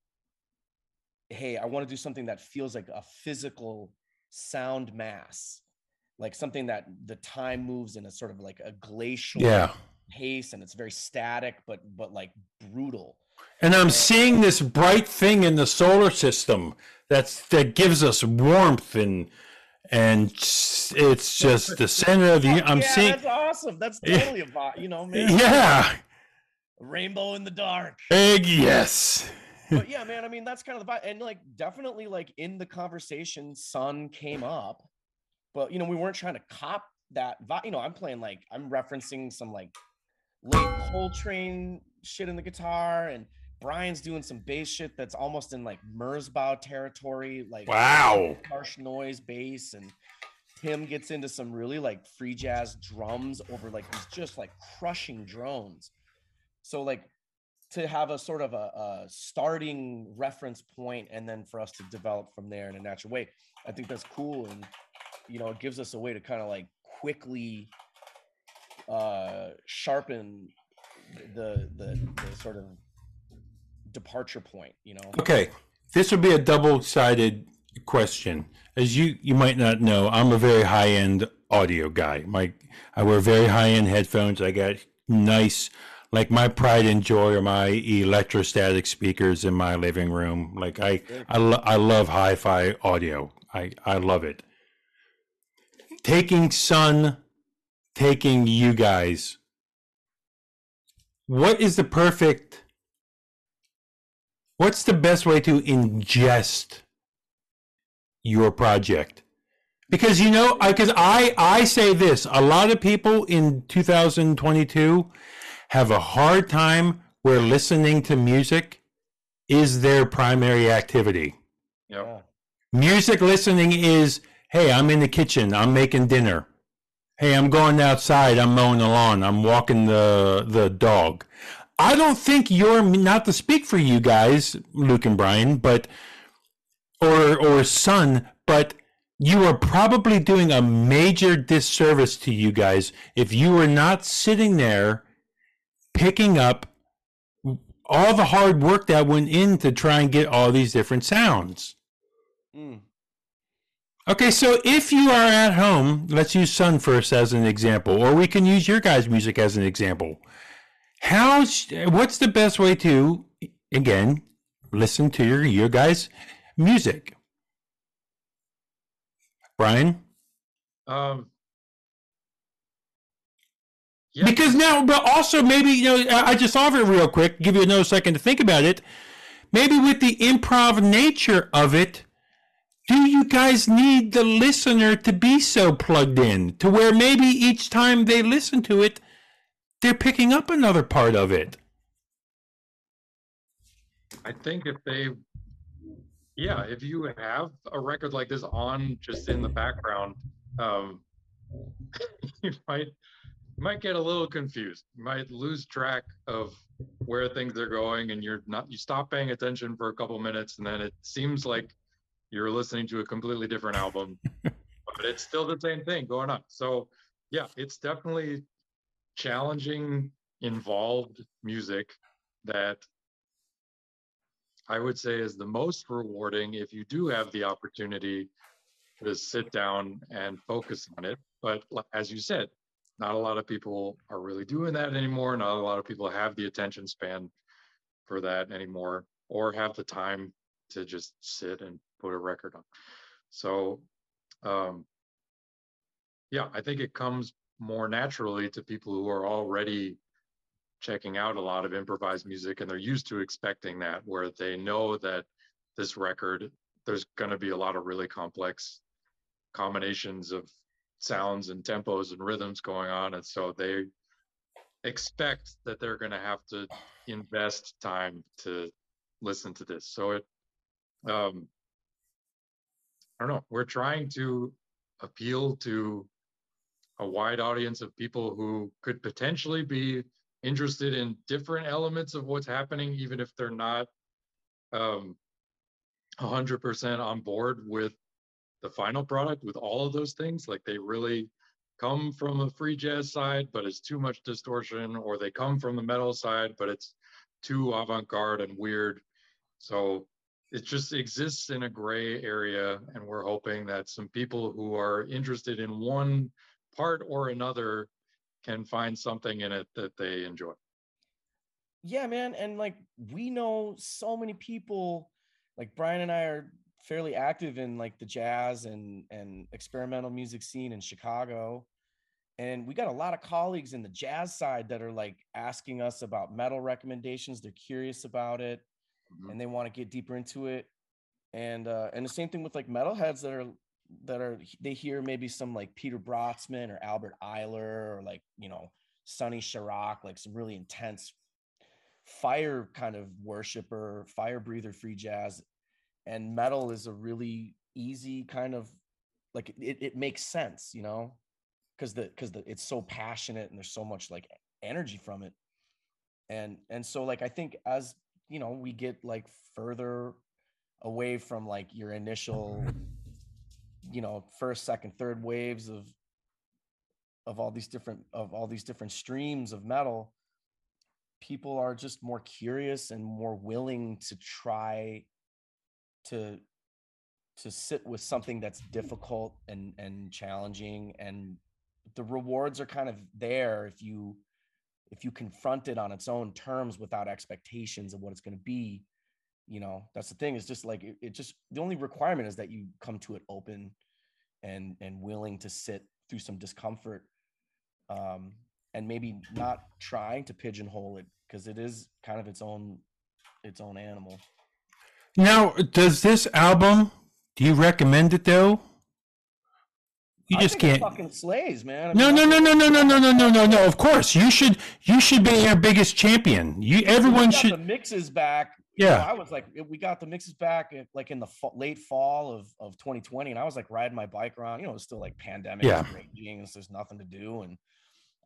Speaker 2: hey, I want to do something that feels like a physical sound mass, like something that the time moves in a sort of like a glacial
Speaker 1: yeah.
Speaker 2: pace and it's very static, but but like brutal.
Speaker 1: And I'm seeing this bright thing in the solar system that's that gives us warmth and and it's just the center of the. I'm
Speaker 2: yeah,
Speaker 1: seeing.
Speaker 2: That's awesome. That's totally a vibe, you know, man.
Speaker 1: Yeah.
Speaker 2: Rainbow in the dark.
Speaker 1: Egg, yes.
Speaker 2: but yeah, man. I mean, that's kind of the vibe, and like definitely, like in the conversation, Sunn came up, but you know, we weren't trying to cop that vibe. You know, I'm playing like I'm referencing some like late Coltrane shit in the guitar and Brian's doing some bass shit that's almost in like Merzbow territory, like
Speaker 1: wow,
Speaker 2: harsh noise bass, and Tim gets into some really like free jazz drums over like these just like crushing drones. So like to have a sort of a, a starting reference point and then for us to develop from there in a natural way, I think that's cool, and you know it gives us a way to kind of like quickly uh sharpen the the, the sort of departure point you know?
Speaker 1: Okay this would be a double-sided question. As you you might not know i'm a very high-end audio guy. My i wear very high-end headphones. I got nice like my pride and joy are my electrostatic speakers in my living room. Like i i, lo- I love hi-fi audio. I i love it taking Sunn taking you guys. What is the perfect what's the best way to ingest your project? Because you know because I, I say this a lot of people in 2022 have a hard time where listening to music is their primary activity.
Speaker 3: Yeah.
Speaker 1: music listening is hey i'm in the kitchen. I'm making dinner. Hey i'm going outside. I'm mowing the lawn. I'm walking the the dog. I don't think you're not to speak for you guys, Luke and Brian, but or or Sunn, but you are probably doing a major disservice to you guys if you were not sitting there picking up all the hard work that went in to try and get all these different sounds.
Speaker 2: Mm.
Speaker 1: Okay, so if you are at home, let's use Sunn first as an example, or we can use your guys' music as an example. How's what's the best way to again listen to your your guys' music? Brian?
Speaker 3: Um,
Speaker 1: yeah. Because now, but also maybe you know, I just offer it real quick. Give you another second to think about it. Maybe with the improv nature of it, do you guys need the listener to be so plugged in to where maybe each time they listen to it, they're picking up another part of it?
Speaker 3: I think if they, yeah, if you have a record like this on just in the background, um, you might might get a little confused. You might lose track of where things are going, and you're not you stop paying attention for a couple minutes, and then it seems like you're listening to a completely different album, but it's still the same thing going on. So yeah, it's definitely challenging, involved music that I would say is the most rewarding if you do have the opportunity to sit down and focus on it. But as you said, not a lot of people are really doing that anymore. Not a lot of people have the attention span for that anymore or have the time to just sit and put a record on. So, um, yeah, I think it comes more naturally to people who are already checking out a lot of improvised music and they're used to expecting that where they know that this record there's going to be a lot of really complex combinations of sounds and tempos and rhythms going on and so they expect that they're going to have to invest time to listen to this so it um i don't know we're trying to appeal to a wide audience of people who could potentially be interested in different elements of what's happening, even if they're not um, 100% on board with the final product, with all of those things. Like they really come from a free jazz side, but it's too much distortion, or they come from the metal side, but it's too avant garde and weird. So it just exists in a gray area. And we're hoping that some people who are interested in one part or another can find something in it that they enjoy.
Speaker 2: Yeah, man. And like we know so many people, like Brian and I are fairly active in like the jazz and and experimental music scene in Chicago. And we got a lot of colleagues in the jazz side that are like asking us about metal recommendations. They're curious about it mm-hmm. and they want to get deeper into it. And uh and the same thing with like metalheads that are that are they hear maybe some like Peter Brötzmann or Albert Ayler or like you know Sonny Sharrock, like some really intense fire kind of worshiper, fire breather, free jazz, and metal is a really easy kind of like it, it makes sense, you know, because the because the it's so passionate and there's so much like energy from it, and and so like I think as you know we get like further away from like your initial you know first second third waves of of all these different of all these different streams of metal people are just more curious and more willing to try to to sit with something that's difficult and and challenging and the rewards are kind of there if you if you confront it on its own terms without expectations of what it's going to be you know that's the thing is just like it, it, just the only requirement is that you come to it open and and willing to sit through some discomfort um and maybe not trying to pigeonhole it because it is kind of its own its own animal.
Speaker 1: Now does this album do you recommend it though you just can't
Speaker 2: fucking slays man
Speaker 1: I mean, no no no no no no no no no no no of course you should you should be your biggest champion you everyone should the
Speaker 2: mixes back
Speaker 1: yeah,
Speaker 2: know, I was like, we got the mixes back eh, like in the late fall of, of 2020, and I was like riding my bike around. You know, it's still like pandemic,
Speaker 1: yeah,
Speaker 2: raging, so there's nothing to do, and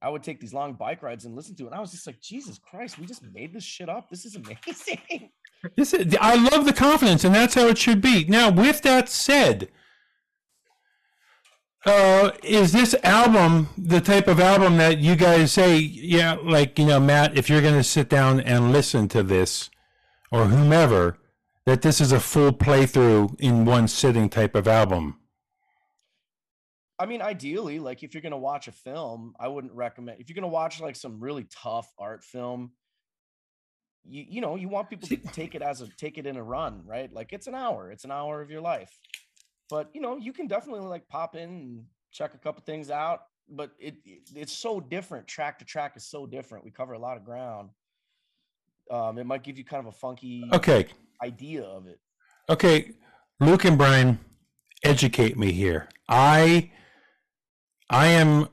Speaker 2: I would take these long bike rides and listen to it. And I was just like, Jesus Christ, we just made this shit up. This is amazing.
Speaker 1: This is, I love the confidence, and that's how it should be. Now, with that said, uh, is this album the type of album that you guys say, yeah, like you know, Matt, if you're going to sit down and listen to this? or whomever that this is a full playthrough in one sitting type of album?
Speaker 2: I mean, ideally, like if you're gonna watch a film, I wouldn't recommend if you're gonna watch like some really tough art film. You you know you want people to take it as a take it in a run, right? Like it's an hour, it's an hour of your life, but you know you can definitely like pop in and check a couple things out. But it, it it's so different. Track to track is so different. We cover a lot of ground um, it might give you kind of a funky
Speaker 1: okay
Speaker 2: idea of it.
Speaker 1: Okay, Luke and Brian, educate me here. I I am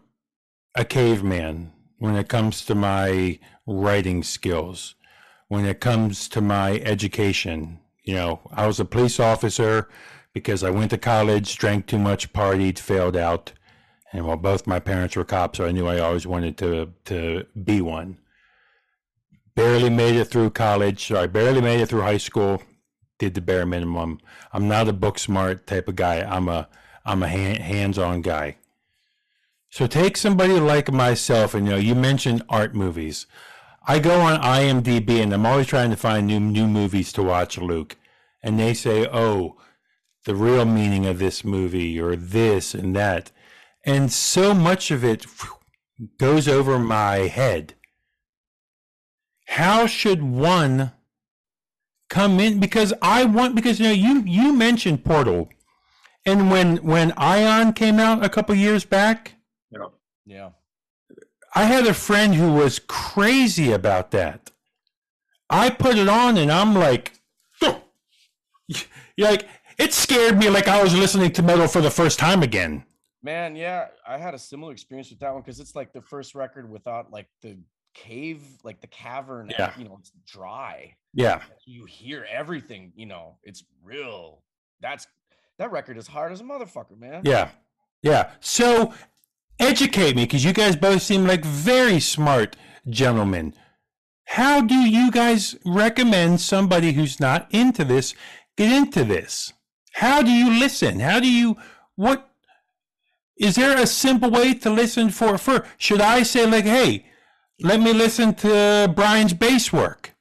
Speaker 1: a caveman when it comes to my writing skills. when it comes to my education. You know, I was a police officer because I went to college, drank too much, partied, failed out. And well, both my parents were cops, so I knew I always wanted to to be one. Barely made it through college. So I barely made it through high school. Did the bare minimum. I'm not a book smart type of guy. I'm a I'm a hands-on guy. So take somebody like myself, and you know, you mentioned art movies. I go on IMDb, and I'm always trying to find new new movies to watch, Luke. And they say, "Oh, the real meaning of this movie, or this and that," and so much of it goes over my head. How should one come in? Because I want because you know you you mentioned Portal, and when when Ion came out a couple years back,
Speaker 3: Yeah.
Speaker 2: Yeah.
Speaker 1: I had a friend who was crazy about that. I put it on and I'm like, you're like, it scared me like I was listening to metal for the first time again.
Speaker 2: Man, yeah, I had a similar experience with that one because it's like the first record without like the cave, like the cavern.
Speaker 1: Yeah.
Speaker 2: You know, it's dry.
Speaker 1: Yeah.
Speaker 2: You hear everything. You know, it's real. That's that record is hard as a motherfucker, man.
Speaker 1: Yeah. Yeah. So educate me because you guys both seem like very smart gentlemen. How do you guys recommend somebody who's not into this get into this? How do you listen? How do you what is there a simple way to listen for for should I say like hey let me listen to Brian's bass work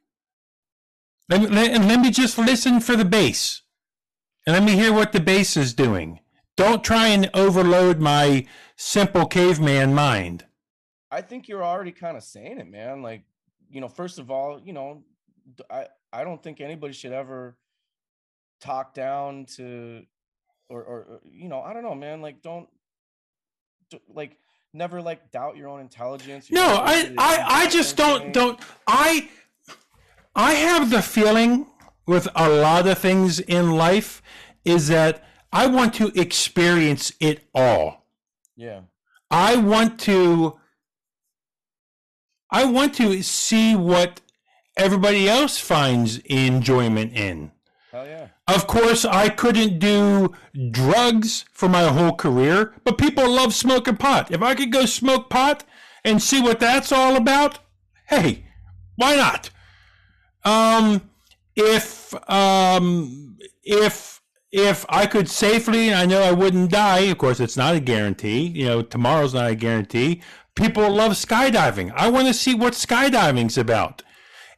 Speaker 1: let me, let, let me just listen for the bass and let me hear what the bass is doing don't try and overload my simple caveman mind
Speaker 2: I think you're already kind of saying it, man. Like, you know, first of all, you know, I I don't think anybody should ever talk down to, or or you know, I don't know, man. Like, don't d- like never like doubt your own intelligence. your
Speaker 1: No, I, I, I just don't, don't, I, I have the feeling with a lot of things in life is that I want to experience it all.
Speaker 2: Yeah,
Speaker 1: I want to, I want to see what everybody else finds enjoyment in.
Speaker 2: hell yeah.
Speaker 1: Of course, I couldn't do drugs for my whole career, but people love smoking pot. If I could go smoke pot and see what that's all about, hey, why not? Um, if um, if if I could safely, and I know I wouldn't die. Of course, it's not a guarantee. You know, tomorrow's not a guarantee. People love skydiving. I want to see what skydiving's about.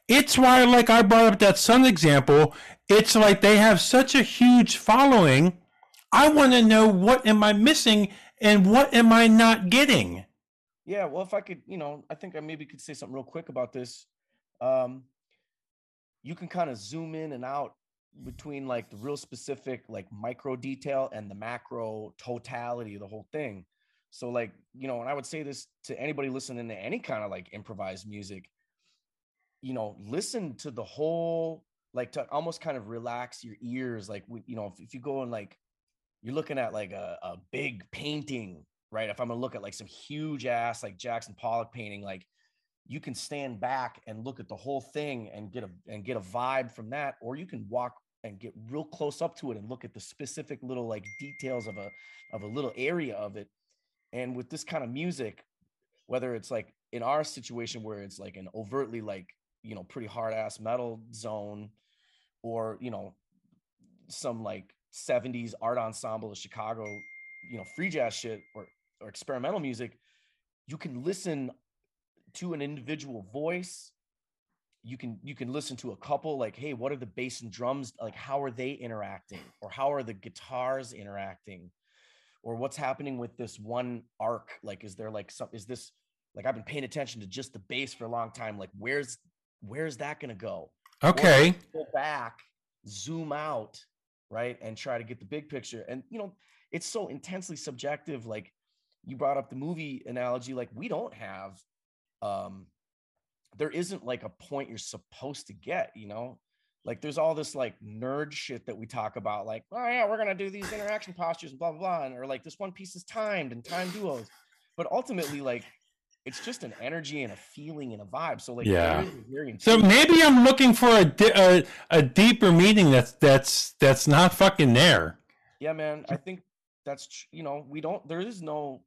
Speaker 1: It's why, like I brought up that Sunn example, it's like they have such a huge following. I want to know what am I missing and what am I not getting.
Speaker 2: Yeah, well, if I could, you know, I think I maybe could say something real quick about this. Um, you can kind of zoom in and out between like the real specific, like micro detail and the macro totality of the whole thing. So, like, you know, and I would say this to anybody listening to any kind of like improvised music, you know, listen to the whole, like, to almost kind of relax your ears. Like, you know, if, if you go and like, you're looking at like a, a big painting right? If I'm gonna look at like some huge ass like Jackson Pollock painting, like you can stand back and look at the whole thing and get a and get a vibe from that, or you can walk and get real close up to it and look at the specific little like details of a of a little area of it. And with this kind of music, whether it's like in our situation where it's like an overtly like you know pretty hard ass metal zone, or you know some like 70s art ensemble of Chicago, you know, free jazz shit or or experimental music, you can listen to an individual voice. You can you can listen to a couple like, hey, what are the bass and drums like? How are they interacting, or how are the guitars interacting, or what's happening with this one arc? Like, is there like some? Is this like I've been paying attention to just the bass for a long time? Like, where's where's that gonna go?
Speaker 1: Okay.
Speaker 2: go back, zoom out, right, and try to get the big picture. And you know, it's so intensely subjective. Like you brought up the movie analogy, like we don't have, um, there isn't like a point you're supposed to get. You know, like there's all this like nerd shit that we talk about, like, oh yeah, we're gonna do these interaction postures and blah blah blah, and or like this one piece is timed and time duos. But ultimately, like it's just an energy and a feeling and a vibe. So like,
Speaker 1: Yeah.
Speaker 2: it is very
Speaker 1: So maybe I'm looking for a, di- a a deeper meaning that's that's that's not fucking there.
Speaker 2: yeah, man, I think that's you know we don't. There is no.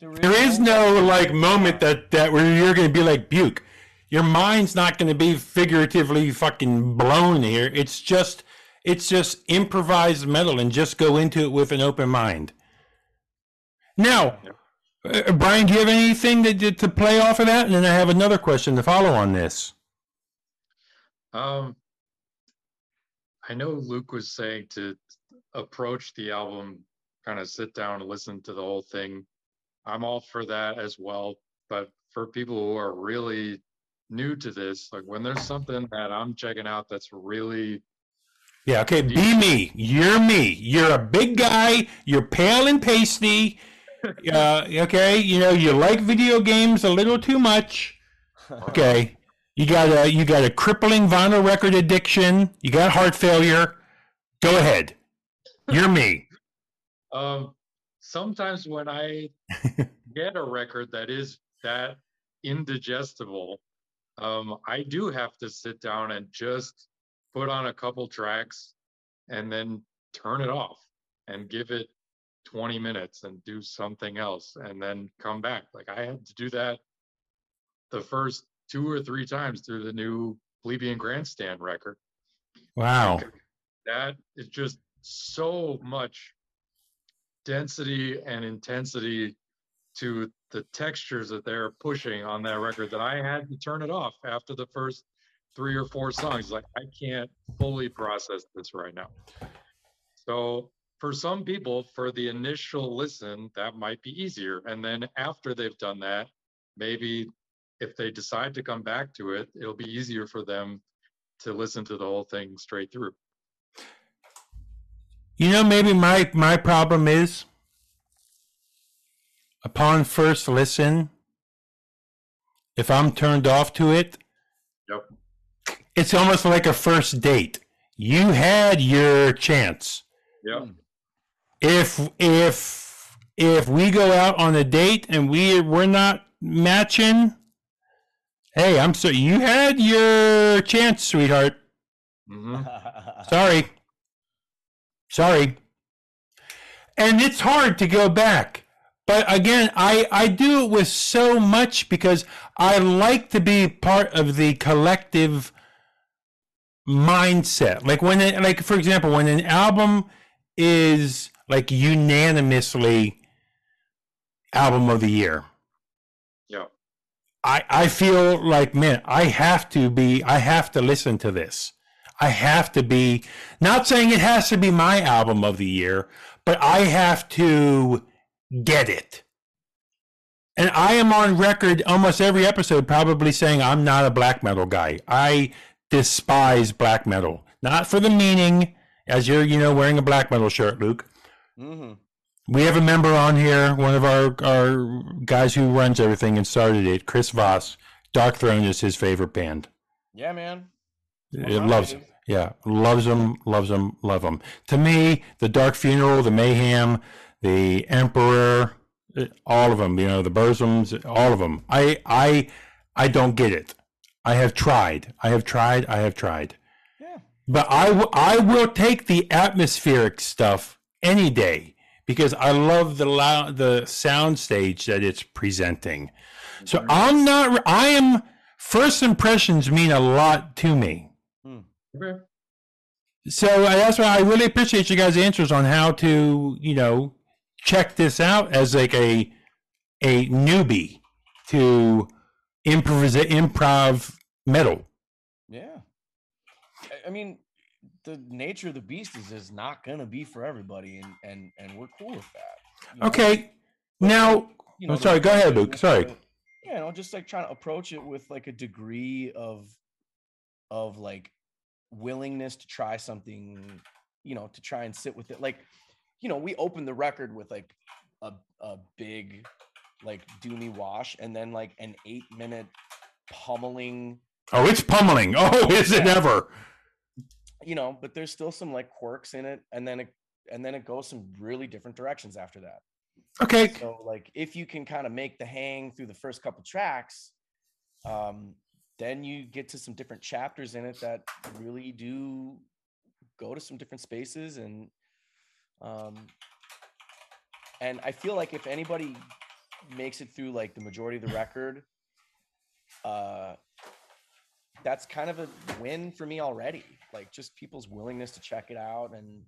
Speaker 1: There is no like moment that that where you're going to be like Buke. Your mind's not going to be figuratively fucking blown here. It's just it's just improvised metal and just go into it with an open mind. Now, uh, Brian, do you have anything that to, to play off of that? And then I have another question to follow on this.
Speaker 3: Um, I know Luke was saying to approach the album, kind of sit down and listen to the whole thing. I'm all for that as well. But for people who are really new to this, like when there's something that I'm checking out that's really
Speaker 1: Yeah, okay, be me. You're me. You're a big guy. You're pale and pasty. Uh, okay, you know you like video games a little too much. Okay, you got a you got a crippling vinyl record addiction. You got heart failure. Go ahead. You're me.
Speaker 3: Um, sometimes when I get a record that is that indigestible, um, I do have to sit down and just put on a couple tracks and then turn it off and give it 20 minutes and do something else and then come back. Like I had to do that the first two or three times through the new Plebeian Grandstand record
Speaker 1: Wow.
Speaker 3: that is just so much density and intensity to the textures that they're pushing on that record that I had to turn it off after the first three or four songs. Like I can't fully process this right now. So for some people, for the initial listen, that might be easier. And then after they've done that, maybe if they decide to come back to it, it'll be easier for them to listen to the whole thing straight through.
Speaker 1: You know, maybe my my problem is upon first listen, if I'm turned off to it,
Speaker 3: Yep.
Speaker 1: it's almost like a first date. You had your chance.
Speaker 3: Yeah.
Speaker 1: If if if we go out on a date and we we're not matching, hey, I'm sorry. You had your chance, sweetheart.
Speaker 3: hmm
Speaker 1: Sorry. Sorry. And it's hard to go back. But again, I, I do it with so much because I like to be part of the collective mindset. Like when it, like for example, when an album is like unanimously album of the year.
Speaker 3: Yeah.
Speaker 1: I, I feel like man, I have to be I have to listen to this. I have to be not saying it has to be my album of the year, but I have to get it. And I am on record almost every episode probably saying I'm not a black metal guy. I despise black metal. Not for the meaning, as you're, you know, wearing a black metal shirt, Luke.
Speaker 2: Hmm
Speaker 1: We have a member on here, one of our, our guys who runs everything and started it, Chris Voss. Darkthrone is his favorite band.
Speaker 2: Yeah, man.
Speaker 1: It loves him. Yeah, loves them, loves them, love them. To me, the Dark Funeral, the Mayhem, the Emperor, all of them. You know, the Bosoms, all of them. I, I, I don't get it. I have tried. I have tried. I have tried.
Speaker 2: Yeah.
Speaker 1: But I, w- I will take the atmospheric stuff any day because I love the lou- the sound stage that it's presenting. So I'm not. I am. First impressions mean a lot to me.
Speaker 3: Okay.
Speaker 1: So uh, that's why I really appreciate you guys' answers on how to, you know, check this out as like a a newbie to improv improv metal.
Speaker 2: Yeah. I- I mean, the nature of the beast is is not gonna be for everybody, and and and we're cool with that. you know?
Speaker 1: Okay, now
Speaker 2: You
Speaker 1: I'm sorry, go ahead, Luke, sorry.
Speaker 2: Yeah, you know, just like trying to approach it with like a degree of of like willingness to try something, you know, to try and sit with it. Like, you know, we opened the record with like a a big like do me wash and then like an eight minute pummeling
Speaker 1: oh, it's pummeling. Oh, is it ever?
Speaker 2: You know, but there's still some like quirks in it, and then it and then it goes some really different directions after that.
Speaker 1: Okay.
Speaker 2: So like if you can kind of make the hang through the first couple tracks, um, then you get to some different chapters in it that really do go to some different spaces and um and I feel like if anybody makes it through like the majority of the record, uh that's kind of a win for me already. Like just people's willingness to check it out and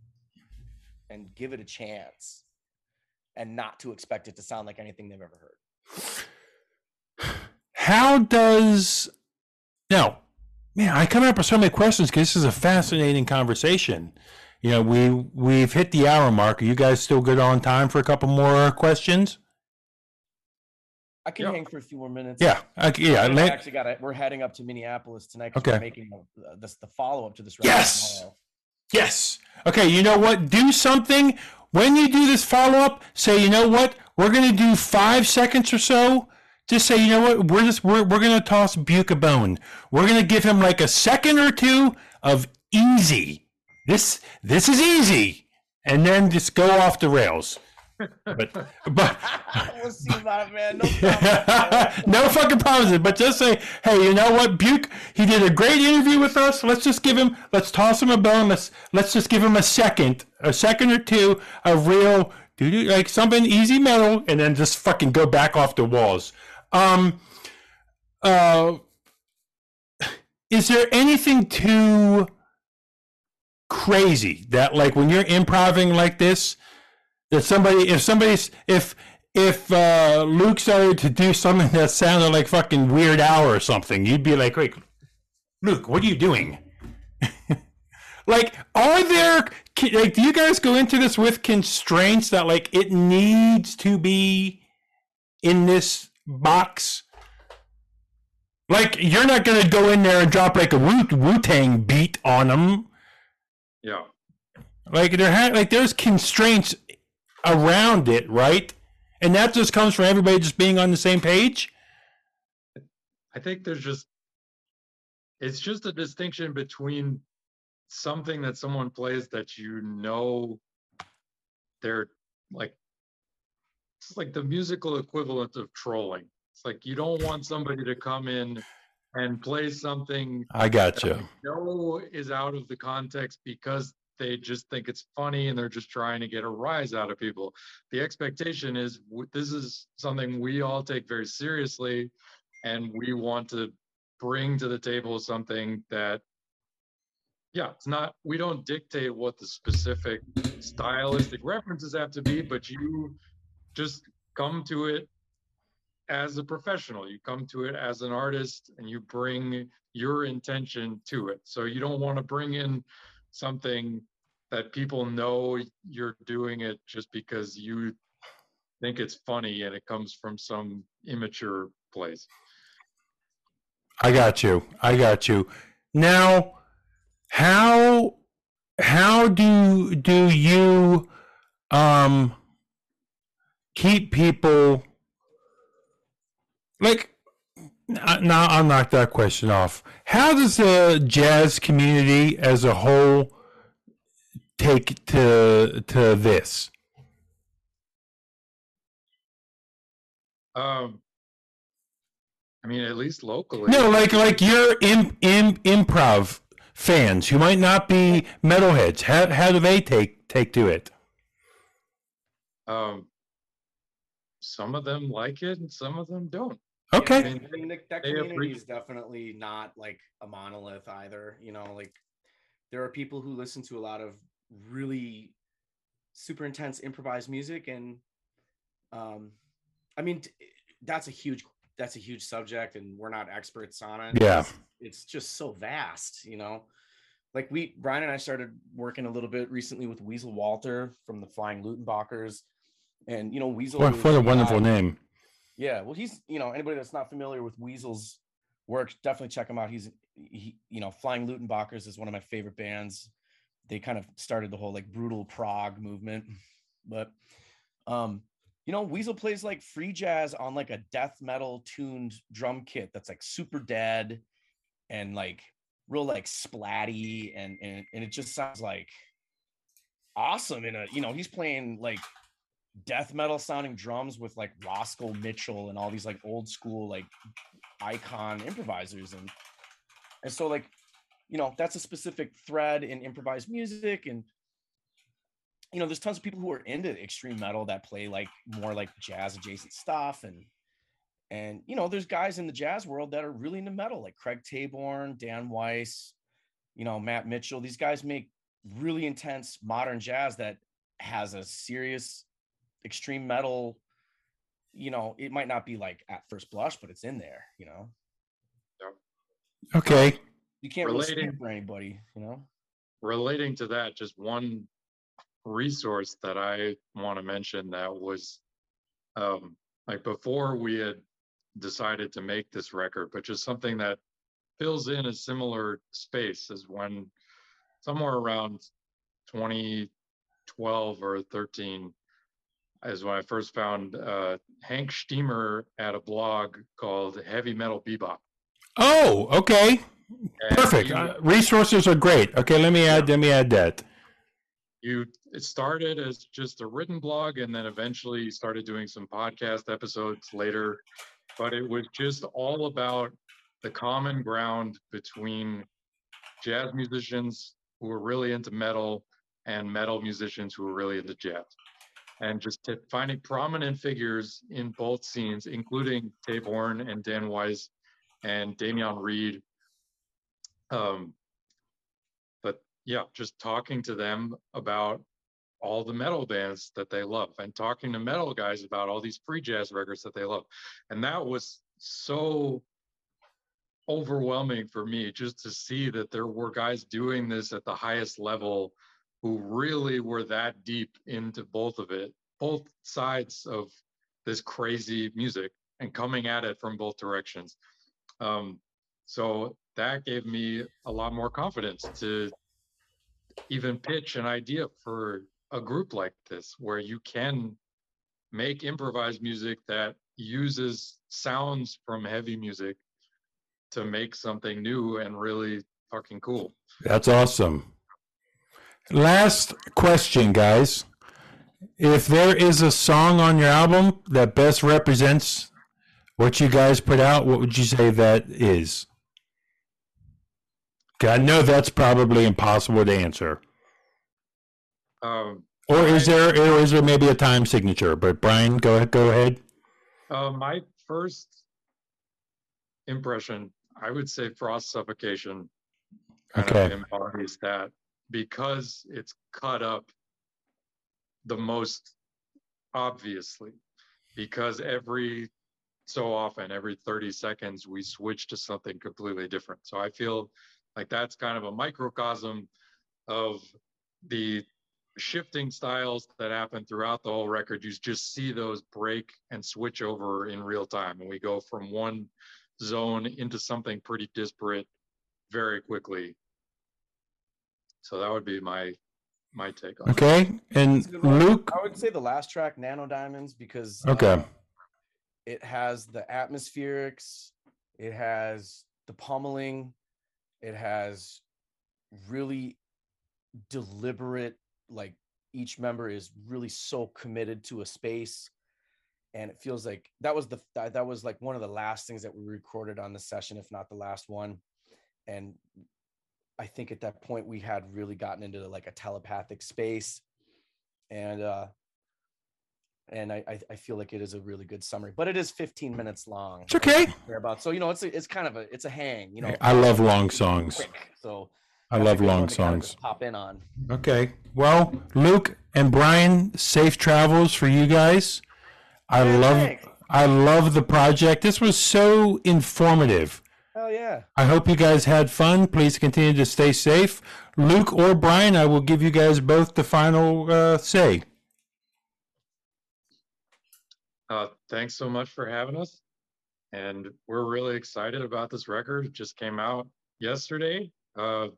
Speaker 2: and give it a chance and not to expect it to sound like anything they've ever heard.
Speaker 1: How does now, man, I come up with so many questions because this is a fascinating conversation. You know, we we've hit the hour mark. Are you guys still good on time for a couple more questions?
Speaker 2: I can
Speaker 3: Yeah.
Speaker 2: hang for a few more minutes.
Speaker 1: Yeah, I, yeah.
Speaker 2: I actually got it. We're heading up to Minneapolis tonight.
Speaker 1: Okay.
Speaker 2: We're making uh, this the follow up to this.
Speaker 1: Yes!
Speaker 2: tomorrow.
Speaker 1: Yes. Okay, you know what? Do something. When you do this follow up, say, you know what? We're going to do five seconds or so. Just say, you know what? We're just we're, we're going to toss Buke a bone. We're going to give him like a second or two of easy. This this is easy, and then just go off the rails. But but
Speaker 2: we'll see about it, man. No problem.
Speaker 1: no fucking promises, but just say, hey, you know what, Buke? He did a great interview with us. Let's just give him, let's toss him a bone. Let's let's just give him a second, a second or two of real, like something easy metal, and then just fucking go back off the walls. Um, uh, is there anything too crazy that, like, when you're improving like this? That somebody if somebody's if if uh, Luke started to do something that sounded like fucking Weird Al or something, you'd be like, "Wait, Luke, what are you doing?" like, are there like do you guys go into this with constraints that like it needs to be in this box? Like, you're not gonna go in there and drop like a Wu Wu Tang beat on them.
Speaker 3: Yeah.
Speaker 1: Like there ha- like there's constraints around it, right? And that just comes from everybody just being on the same page.
Speaker 3: I think there's just it's just a distinction between something that someone plays that you know they're like it's like the musical equivalent of trolling. It's like you don't want somebody to come in and play something
Speaker 1: I got you.
Speaker 3: know is out of the context because they just think it's funny and they're just trying to get a rise out of people. The expectation is this is something we all take very seriously and we want to bring to the table something that yeah, it's not we don't dictate what the specific stylistic references have to be, but you just come to it as a professional. You come to it as an artist and you bring your intention to it. So you don't want to bring in something that people know you're doing it just because you think it's funny and it comes from some immature place.
Speaker 1: I got you. I got you. Now, how how do do you um keep people like now I'll knock that question off. How does the jazz community as a whole take to to this?
Speaker 3: Um, I mean, at least locally.
Speaker 1: No, like like your im, im, improv fans who might not be metalheads. How how do they take take to it?
Speaker 3: Um, some of them like it and some of them don't.
Speaker 1: Okay.
Speaker 3: I mean,
Speaker 2: I mean, that, that
Speaker 3: They
Speaker 2: community is definitely not like a monolith either. You know, like there are people who listen to a lot of really super intense improvised music, and um, I mean, that's a huge that's a huge subject, and we're not experts on it.
Speaker 1: Yeah.
Speaker 2: It's, it's just so vast, you know. Like we, Brian and I started working a little bit recently with Weasel Walter from the Flying Luttenbachers, and you know Weasel.
Speaker 1: What,
Speaker 2: is
Speaker 1: what a wonderful
Speaker 2: guy-
Speaker 1: name.
Speaker 2: Yeah, well, he's you know anybody that's not familiar with Weasel's work, definitely check him out. He's he, you know, Flying Luttenbachers is one of my favorite bands. They kind of started the whole like brutal prog movement, but um, you know, Weasel plays like free jazz on like a death metal tuned drum kit that's like super dead and like real like splatty and and and it just sounds like awesome in a you know he's playing like death metal sounding drums with like Roscoe Mitchell and all these like old school like icon improvisers and and so like you know that's a specific thread in improvised music and you know there's tons of people who are into extreme metal that play like more like jazz adjacent stuff and and you know there's guys in the jazz world that are really into metal like craig taborn dan weiss you know matt mitchell. These guys make really intense modern jazz that has a serious extreme metal you know it might not be like at first blush but it's in there you know?
Speaker 1: Okay.
Speaker 2: you can't really
Speaker 3: Relating-
Speaker 2: speak for anybody you know?
Speaker 3: Relating to that, just one resource that I want to mention that was um, like before we had decided to make this record, but just something that fills in a similar space as when somewhere around 2012 or 13 is when I first found uh, Hank Shteamer at a blog called Heavy Metal Bebop.
Speaker 1: Oh, okay.
Speaker 3: And
Speaker 1: Perfect.
Speaker 3: he-
Speaker 1: Uh, resources are great. Okay, let me add let me add that.
Speaker 3: you it started as just a written blog and then eventually you started doing some podcast episodes later but it was just all about the common ground between jazz musicians who were really into metal and metal musicians who were really into jazz and just finding prominent figures in both scenes including Taborn and Dan Weiss and Damion Reid um, but yeah, just talking to them about all the metal bands that they love and talking to metal guys about all these free jazz records that they love. And that was so overwhelming for me just to see that there were guys doing this at the highest level who really were that deep into both of it, both sides of this crazy music and coming at it from both directions. Um, so that gave me a lot more confidence to even pitch an idea for a group like this where you can make improvised music that uses sounds from heavy music to make something new and really fucking cool.
Speaker 1: That's awesome. Last question, guys. If there is a song on your album that best represents what you guys put out, what would you say that is? I know that's probably impossible to answer.
Speaker 3: Um,
Speaker 1: Or is there or is there maybe a time signature? But Brian, go ahead go ahead.
Speaker 3: uh, my first impression, I would say Frost Suffocation kind
Speaker 1: Okay.
Speaker 3: of embodies that because it's cut up the most obviously because every so often every 30 seconds we switch to something completely different. So i feel like that's kind of a microcosm of the shifting styles that happen throughout the whole record. You just see those break and switch over in real time and we go from one zone into something pretty disparate very quickly so that would be my my take on it.
Speaker 1: Okay. And
Speaker 2: That's a good one.
Speaker 1: Luke
Speaker 2: I would say the last track, Nano Diamonds, because
Speaker 1: Okay.
Speaker 2: uh, it has the atmospherics, it has the pummeling, it has really deliberate, like each member is really so committed to a space. And it feels like that was the that, that was like one of the last things that we recorded on the session, if not the last one. And I think at that point we had really gotten into like a telepathic space. And uh and I, I I feel like it is a really good summary, but it is 15 minutes long.
Speaker 1: It's okay.
Speaker 2: About so you know it's a, it's kind of a it's a hang you know
Speaker 1: I love long songs.
Speaker 2: quick so
Speaker 1: I love long
Speaker 2: to kind of
Speaker 1: songs.
Speaker 2: pop in on
Speaker 1: Okay. Well, Luke and Brian, safe travels for you guys. I
Speaker 2: Yeah,
Speaker 1: love
Speaker 2: thanks.
Speaker 1: I love the project. This was so informative.
Speaker 2: Hell yeah
Speaker 1: I hope you guys had fun. Please continue to stay safe. Luke or Brian, I will give you guys both the final uh, say.
Speaker 3: Uh, thanks so much for having us. And we're really excited about this record. It just came out yesterday. Uh,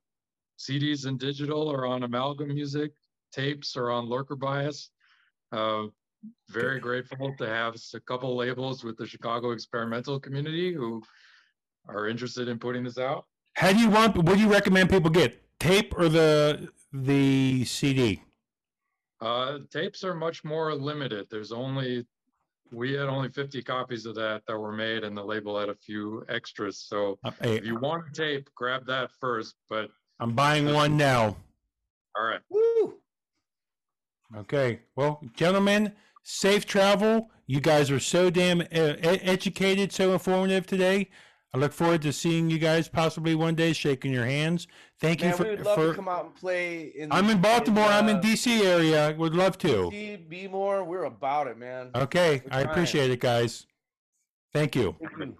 Speaker 3: CDs and digital are on Amalgam Music. Tapes are on Lurker Bias. Uh, very grateful to have a couple labels with the Chicago experimental community who are interested in putting this out.
Speaker 1: How do you want? What do you recommend people get? Tape or the the CD?
Speaker 3: Uh, tapes are much more limited. There's only, we had only 50 copies of that that were made and the label had a few extras. So
Speaker 1: Uh, Hey,
Speaker 3: if you want a tape, grab that first, but
Speaker 1: I'm buying one now.
Speaker 3: all right.
Speaker 2: Woo!
Speaker 1: Okay. Well, gentlemen, safe travel. You guys are so damn uh, educated, so informative today. I look forward to seeing you guys possibly one day, shaking your hands. Thank you for.
Speaker 2: we would love
Speaker 1: for
Speaker 2: to come out and play in
Speaker 1: I'm in Baltimore. I'm in
Speaker 2: uh,
Speaker 1: DC area. Would love to.
Speaker 2: DC, be more. We're about it, man.
Speaker 1: Okay. I appreciate it, guys. Thank you.
Speaker 2: Thank you.